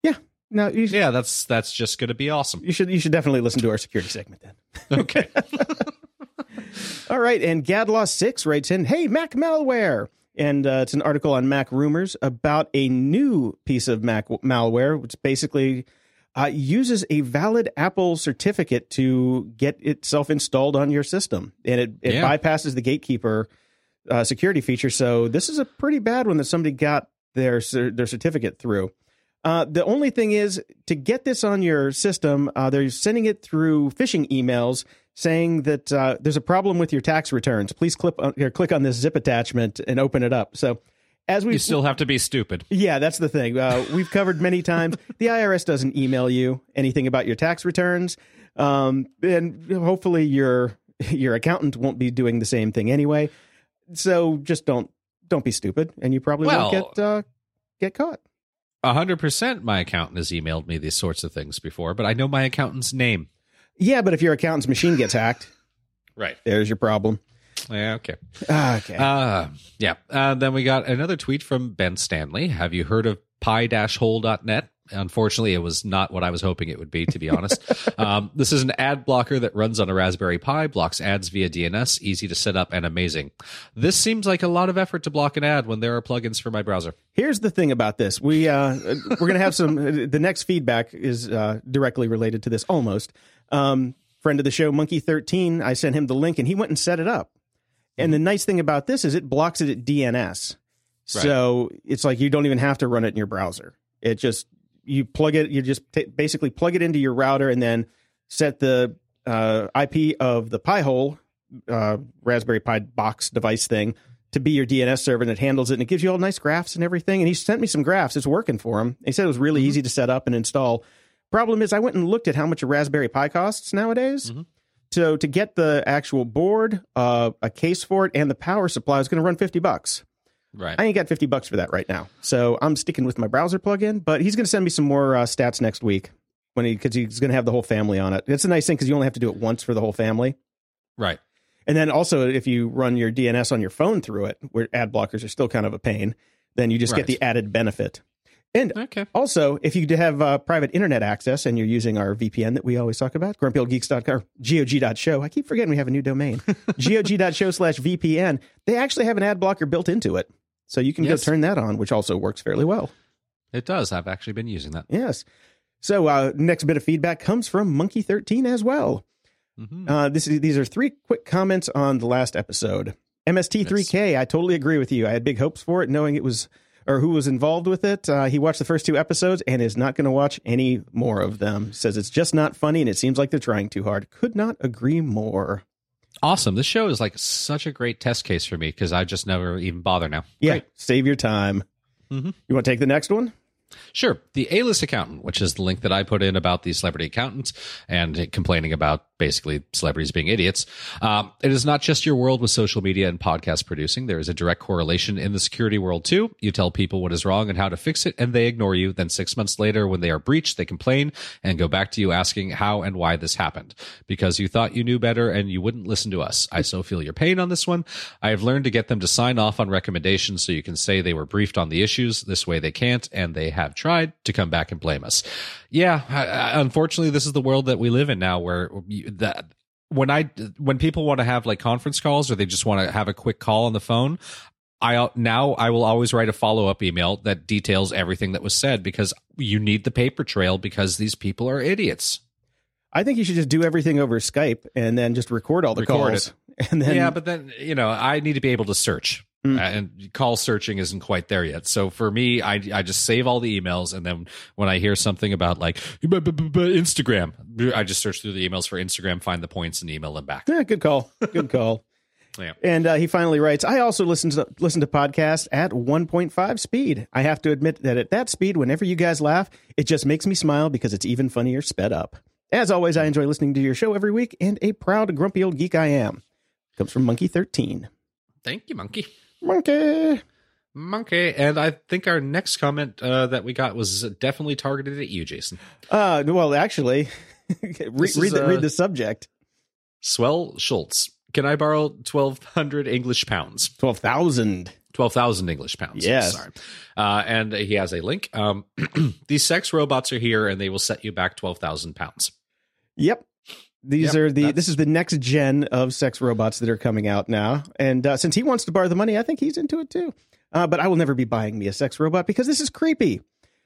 Yeah, no, you, should Yeah, that's that's just going to be awesome. you should you should definitely listen to our security segment then. *laughs* Okay. *laughs* All right, and Gadlaw Six writes in, "Hey, Mac malware." And uh, it's an article on Mac Rumors about a new piece of Mac malware, which basically uh, uses a valid Apple certificate to get itself installed on your system, and it, it Yeah. bypasses the gatekeeper uh, security feature. So this is a pretty bad one that somebody got their their certificate through. Uh, the only thing is to get this on your system, uh, they're sending it through phishing emails saying that uh, there's a problem with your tax returns. Please click on, click on this zip attachment and open it up. So as we still have to be stupid. yeah, that's the thing. Uh, we've covered many times. *laughs* The IRS doesn't email you anything about your tax returns, um, and hopefully your your accountant won't be doing the same thing anyway. So just don't don't be stupid, and you probably Well- won't get uh, get caught. A hundred percent my accountant has emailed me these sorts of things before, but I know my accountant's name. Yeah, but if your accountant's machine gets hacked, *laughs* Right. there's your problem. Yeah, okay. Ah, Okay. Uh, yeah. Uh, then we got another tweet from Ben Stanley. Have you heard of pi-hole.net? Unfortunately, it was not what I was hoping it would be, to be honest. *laughs* um, this is an ad blocker that runs on a Raspberry Pi, blocks ads via DNS, easy to set up and amazing. This seems like a lot of effort to block an ad when there are plugins for my browser. Here's the thing about this. We uh, we're gonna have some. The next feedback is uh, directly related to this. Almost. Um, friend of the show, Monkey Thirteen. I sent him the link, and he went and set it up. And the nice thing about this is it blocks it at DNS, so it's like you don't even have to run it in your browser. It just you plug it. You just t- basically plug it into your router, and then set the uh, IP of the Pi hole uh, Raspberry Pi box device thing to be your DNS server and it handles it and it gives you all nice graphs and everything. And he sent me some graphs. It's working for him. He said it was really easy to set up and install. Problem is, I went and looked at how much a Raspberry Pi costs nowadays. So to get the actual board, uh, a case for it, and the power supply is going to run fifty bucks. Right. I ain't got fifty bucks for that right now. So I'm sticking with my browser plugin. But he's going to send me some more uh, stats next week when he because he's going to have the whole family on it. It's a nice thing because you only have to do it once for the whole family. right. And then also, if you run your DNS on your phone through it, where ad blockers are still kind of a pain, then you just Right. get the added benefit. And Okay. also, if you have uh, private internet access and you're using our VPN that we always talk about, grumpyoldgeeks.com, gog.show, I keep forgetting we have a new domain, *laughs* gog.show slash VPN, they actually have an ad blocker built into it. So you can Yes. go turn that on, which also works fairly well. It does. I've actually been using that. Yes. So uh, next bit of feedback comes from Monkey13 as well. Mhm. Uh, this is, these are three quick comments on the last episode. MST3K, I totally agree with you. I had big hopes for it, knowing it was or who was involved with it. Uh, he watched the first two episodes and is not going to watch any more of them. Says it's just not funny and it seems like they're trying too hard. Could not agree more. Awesome. This show is like such a great test case for me because I just never even bother now. Yeah, Great. save your time. Mhm. You want to take the next one? Sure. The A list accountant, which is the link that I put in about the celebrity accountants and complaining about basically celebrities being idiots. Um, it is not just your world with social media and podcast producing. There is a direct correlation in the security world too. You tell people what is wrong and how to fix it, and they ignore you. Then six months later, when they are breached, they complain and go back to you asking how and why this happened because you thought you knew better and you wouldn't listen to us. I so feel your pain on this one. I have learned to get them to sign off on recommendations so you can say they were briefed on the issues. This way they can't, and they have tried to come back and blame us. Yeah, I- I- unfortunately, this is the world that we live in now where you- that when I when people want to have like conference calls or they just want to have a quick call on the phone, I now I will always write a follow up email that details everything that was said because you need the paper trail because these people are idiots. I think you should just do everything over Skype and then just record all the Record calls. *laughs* And then yeah, but then you know I need to be able to search, Mm. Uh, and call searching isn't quite there yet. So for me, I I just save all the emails, and then when I hear something about like "Bu- bu- bu- bu- Instagram, I just search through the emails for Instagram, find the points, and email them back. Yeah, good call. Good *laughs* call. Yeah. And uh, he finally writes, I also listen to listen to podcasts at 1.5 speed. I have to admit that at that speed, whenever you guys laugh, it just makes me smile because it's even funnier sped up. As always, I enjoy listening to your show every week, and a proud grumpy old geek I am. Comes from Monkey Thirteen. Thank you, monkey. Monkey. Monkey. And I think our next comment uh, that we got was definitely targeted at you, Jason. Uh, well, actually, *laughs* read, is, read, the, uh, read the subject. Swell Schultz. Can I borrow 1,200 English pounds? Twelve thousand. 12,000 English pounds. Yes. Sorry. Uh, and he has a link. Um, *clears throat* these sex robots are here and they will set you back 12,000 pounds. Yep. These Yep, are the. This is the next gen of sex robots that are coming out now, and uh, since he wants to borrow the money, I think he's into it too. Uh, but I will never be buying me a sex robot because this is creepy.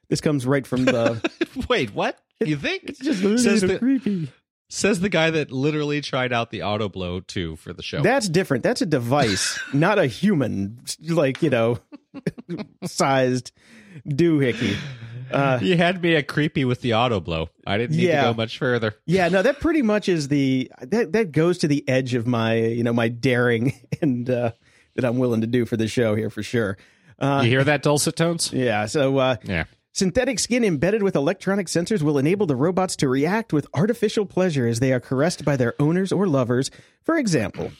This comes right from the. *laughs* Wait, what? You think? it's just a Says the- creepy. Says the guy that literally tried out the auto blow too for the show. That's different. That's a device, *laughs* not a human, like, you know, *laughs* sized doohickey. Uh, you had me at creepy with the auto blow. I didn't need Yeah. to go much further. yeah, no, that pretty much is the that that goes to the edge of my, you know, my daring *laughs* and uh that I'm willing to do for the show here for sure. Uh you hear that dulcet tones? yeah, so uh Yeah. Synthetic skin embedded with electronic sensors will enable the robots to react with artificial pleasure as they are caressed by their owners or lovers, for example.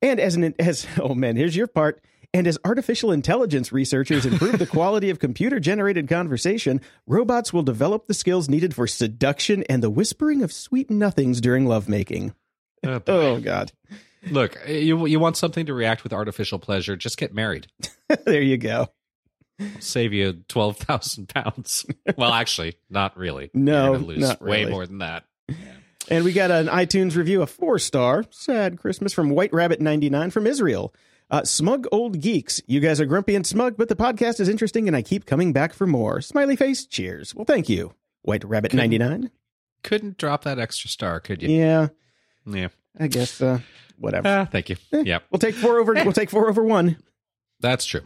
And as an as *laughs* oh man, here's your part. And as artificial intelligence researchers improve the quality of computer generated conversation, robots will develop the skills needed for seduction and the whispering of sweet nothings during lovemaking. Oh, boy. Oh god. Look, you you want something to react with artificial pleasure? Just get married. *laughs* there you go. Save you twelve thousand pounds. *laughs* Well, actually, not really. No, You're lose not way more than that. And we got an iTunes review, a four star, sad Christmas from White Rabbit 99 from Israel. Uh, smug old geeks. You guys are grumpy and smug, but the podcast is interesting and I keep coming back for more. Smiley face, cheers. Well, thank you, White Rabbit 99. Couldn't drop that extra star, could you? Yeah, Yeah. I guess, uh, whatever. Ah, thank you. Yep. We'll take four over, we'll take four over one. That's true.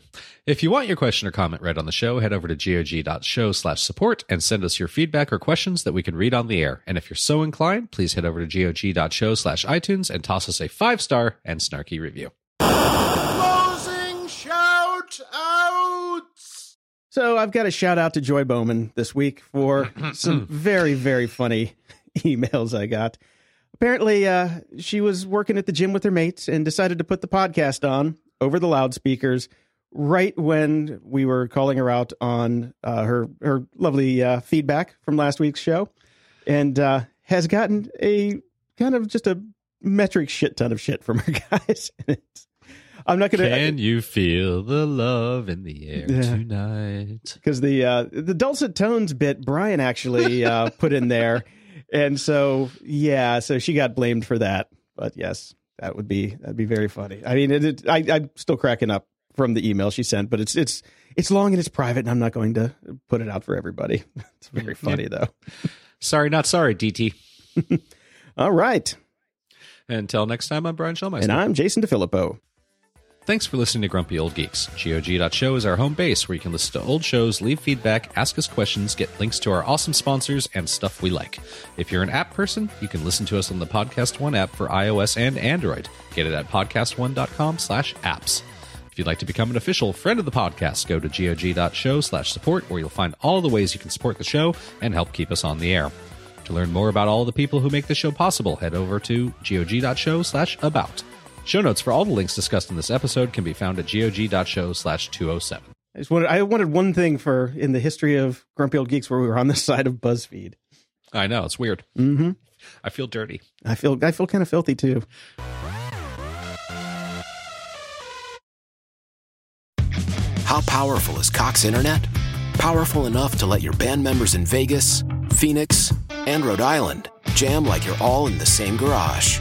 If you want your question or comment read on the show, head over to gog.show slash support and send us your feedback or questions that we can read on the air. And if you're so inclined, please head over to gog.show slash iTunes and toss us a five star and snarky review. So I've got a shout out to Joy Bowman this week for *laughs* some very, very funny *laughs* emails I got. Apparently, uh, she was working at the gym with her mates and decided to put the podcast on over the loudspeakers right when we were calling her out on uh, her her lovely uh, feedback from last week's show, and uh, has gotten a kind of just a metric shit ton of shit from her *laughs* guys. It's- I'm not gonna Can you feel the love in the air Yeah. tonight? because the uh, the dulcet tones bit Brian actually uh, *laughs* put in there, and so yeah, so she got blamed for that. But yes, that would be that'd be very funny. I mean, it, it, I, I'm still cracking up from the email she sent, but it's it's it's long and it's private, and I'm not going to put it out for everybody. *laughs* It's very funny though. Sorry, not sorry, DT. *laughs* All right, Until next time, I'm Brian Schulmeister. and I'm Jason DeFilippo. Thanks for listening to Grumpy Old Geeks. GOG.show is our home base where you can listen to old shows, leave feedback, ask us questions, get links to our awesome sponsors, and stuff we like. If you're an app person, you can listen to us on the Podcast One app for iOS and Android. Get it at podcastone.com slash apps. If you'd like to become an official friend of the podcast, go to gog.show slash support where you'll find all the ways you can support the show and help keep us on the air. To learn more about all the people who make the show possible, head over to gog.show slash about. Show notes for all the links discussed in this episode can be found at gog.show slash 207. I just wanted I wanted one thing for in the history of Grumpy Old Geeks where we were on the *laughs* side of BuzzFeed. I know, it's weird. Mm-hmm. I feel dirty. I feel I feel kind of filthy too. How powerful is Cox Internet? Powerful enough to let your band members in Vegas, Phoenix, and Rhode Island jam like you're all in the same garage.